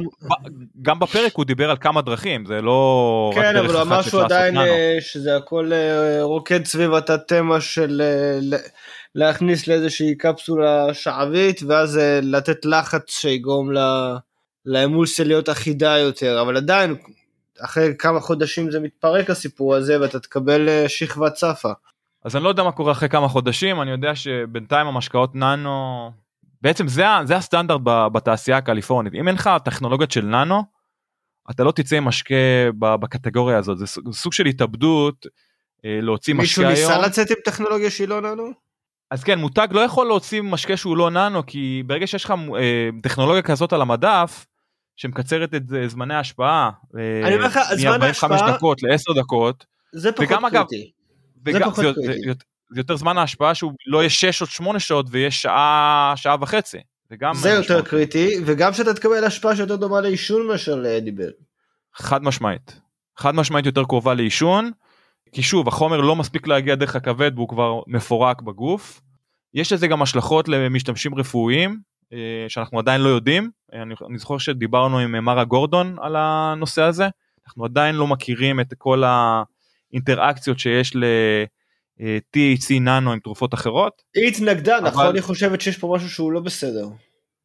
גם בפרק הוא דיבר על כמה דרכים זה לא כן אבל הוא אמר שהוא עדיין אה, שזה הכל אה, רוקד סביב אותה תמה של אה, להכניס לאיזושהי קפסולה שעבית ואז לתת לחץ שיגרום לאמולסיה להיות אחידה יותר אבל עדיין אחרי כמה חודשים זה מתפרק הסיפור הזה ואתה תקבל שכבת צפה. אז אני לא יודע מה קורה אחרי כמה חודשים אני יודע שבינתיים המשקאות ננו בעצם זה, זה הסטנדרט בתעשייה הקליפורנית אם אין לך טכנולוגיות של ננו אתה לא תצא עם משקה בקטגוריה הזאת זה סוג של התאבדות אה, להוציא משקה היום. מישהו ניסה לצאת עם טכנולוגיה שהיא לא ננו? אז כן מותג לא יכול להוציא משקה שהוא לא ננו כי ברגע שיש לך אה, טכנולוגיה כזאת על המדף שמקצרת את זמני ההשפעה. אני אומר לך זמן ההשפעה. דקות ל-10 דקות. זה פחות קריטי. זה פחות קריטי. זה יותר זמן ההשפעה שהוא לא יהיה 6 או 8 שעות ויהיה שעה שעה וחצי. זה זה יותר קריטי וגם שאתה תקבל השפעה שיותר דומה לעישון מאשר דיבר. חד משמעית. חד משמעית יותר קרובה לעישון. כי שוב החומר לא מספיק להגיע דרך הכבד והוא כבר מפורק בגוף. יש לזה גם השלכות למשתמשים רפואיים אה, שאנחנו עדיין לא יודעים. אני, אני זוכר שדיברנו עם מרה גורדון על הנושא הזה. אנחנו עדיין לא מכירים את כל האינטראקציות שיש ל... THC ננו עם תרופות אחרות. היא התנגדה אבל... נכון היא חושבת שיש פה משהו שהוא לא בסדר.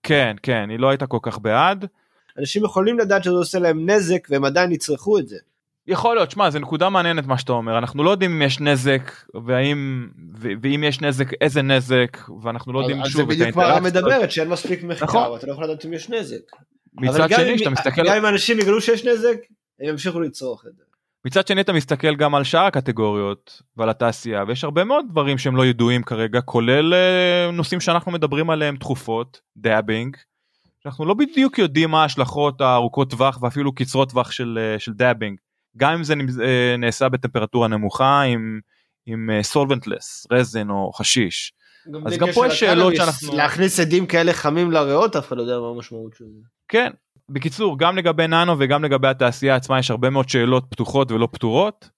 כן כן היא לא הייתה כל כך בעד. אנשים יכולים לדעת שזה עושה להם נזק והם עדיין יצרכו את זה. יכול להיות שמע זה נקודה מעניינת מה שאתה אומר אנחנו לא יודעים אם יש נזק והאם ואם יש נזק איזה נזק ואנחנו לא יודעים שוב את האינטראקציה. אז זה בדיוק כבר מדברת שאין מספיק מחקר נכון. ואתה לא יכול לדעת אם יש נזק. מצד שני שאתה מסתכל גם אם אנשים יגלו שיש נזק הם ימשיכו לצרוך את זה. מצד שני אתה מסתכל גם על שאר הקטגוריות ועל התעשייה ויש הרבה מאוד דברים שהם לא ידועים כרגע כולל uh, נושאים שאנחנו מדברים עליהם תכופות דאבינג. אנחנו לא בדיוק יודעים מה ההשלכות הארוכות טווח ואפילו קצרות טווח של, uh, של דאבינג גם אם זה uh, נעשה בטמפרטורה נמוכה עם, עם סולבנטלס רזן או חשיש. גם אז גם פה יש שאלות שאנחנו להכניס עדים כאלה חמים לריאות אף אחד לא יודע מה המשמעות של זה. כן בקיצור גם לגבי ננו וגם לגבי התעשייה עצמה יש הרבה מאוד שאלות פתוחות ולא פתורות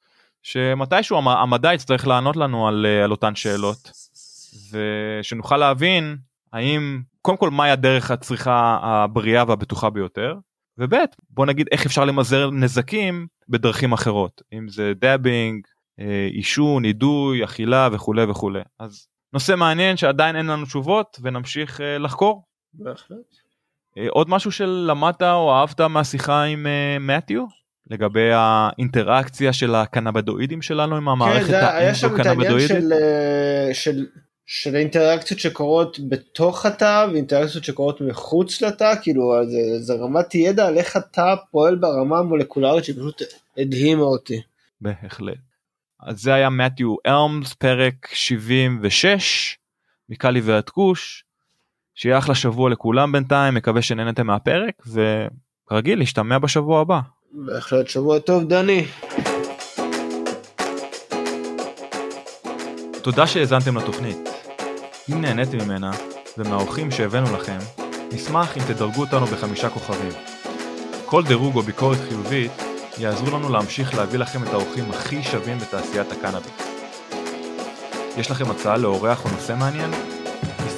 שמתישהו המדע יצטרך לענות לנו על, על אותן שאלות ושנוכל להבין האם קודם כל מהי הדרך הצריכה הבריאה והבטוחה ביותר וב' בוא נגיד איך אפשר למזער נזקים בדרכים אחרות אם זה דאבינג אה, עישון אידוי אכילה וכולי וכולי אז נושא מעניין שעדיין אין לנו תשובות ונמשיך אה, לחקור. בהחלט. עוד משהו שלמדת או אהבת מהשיחה עם מתיו? לגבי האינטראקציה של הקנבדואידים שלנו עם המערכת כן, היה שם את העניין של, של, של האינטראקציות שקורות בתוך התא ואינטראקציות שקורות מחוץ לתא, כאילו זה, זה רמת ידע על איך התא פועל ברמה המולקולרית שפשוט הדהימה אותי. בהחלט. אז זה היה מתיו אלמס פרק 76 מקאלי כוש. שיהיה אחלה שבוע לכולם בינתיים מקווה שנהנתם מהפרק וכרגיל להשתמע בשבוע הבא. בהחלט שבוע טוב דני. תודה שהאזנתם לתוכנית. אם נהניתם ממנה ומהאורחים שהבאנו לכם, נשמח אם תדרגו אותנו בחמישה כוכבים. כל דירוג או ביקורת חיובית יעזרו לנו להמשיך להביא לכם את האורחים הכי שווים בתעשיית הקנאביס. יש לכם הצעה לאורח או נושא מעניין?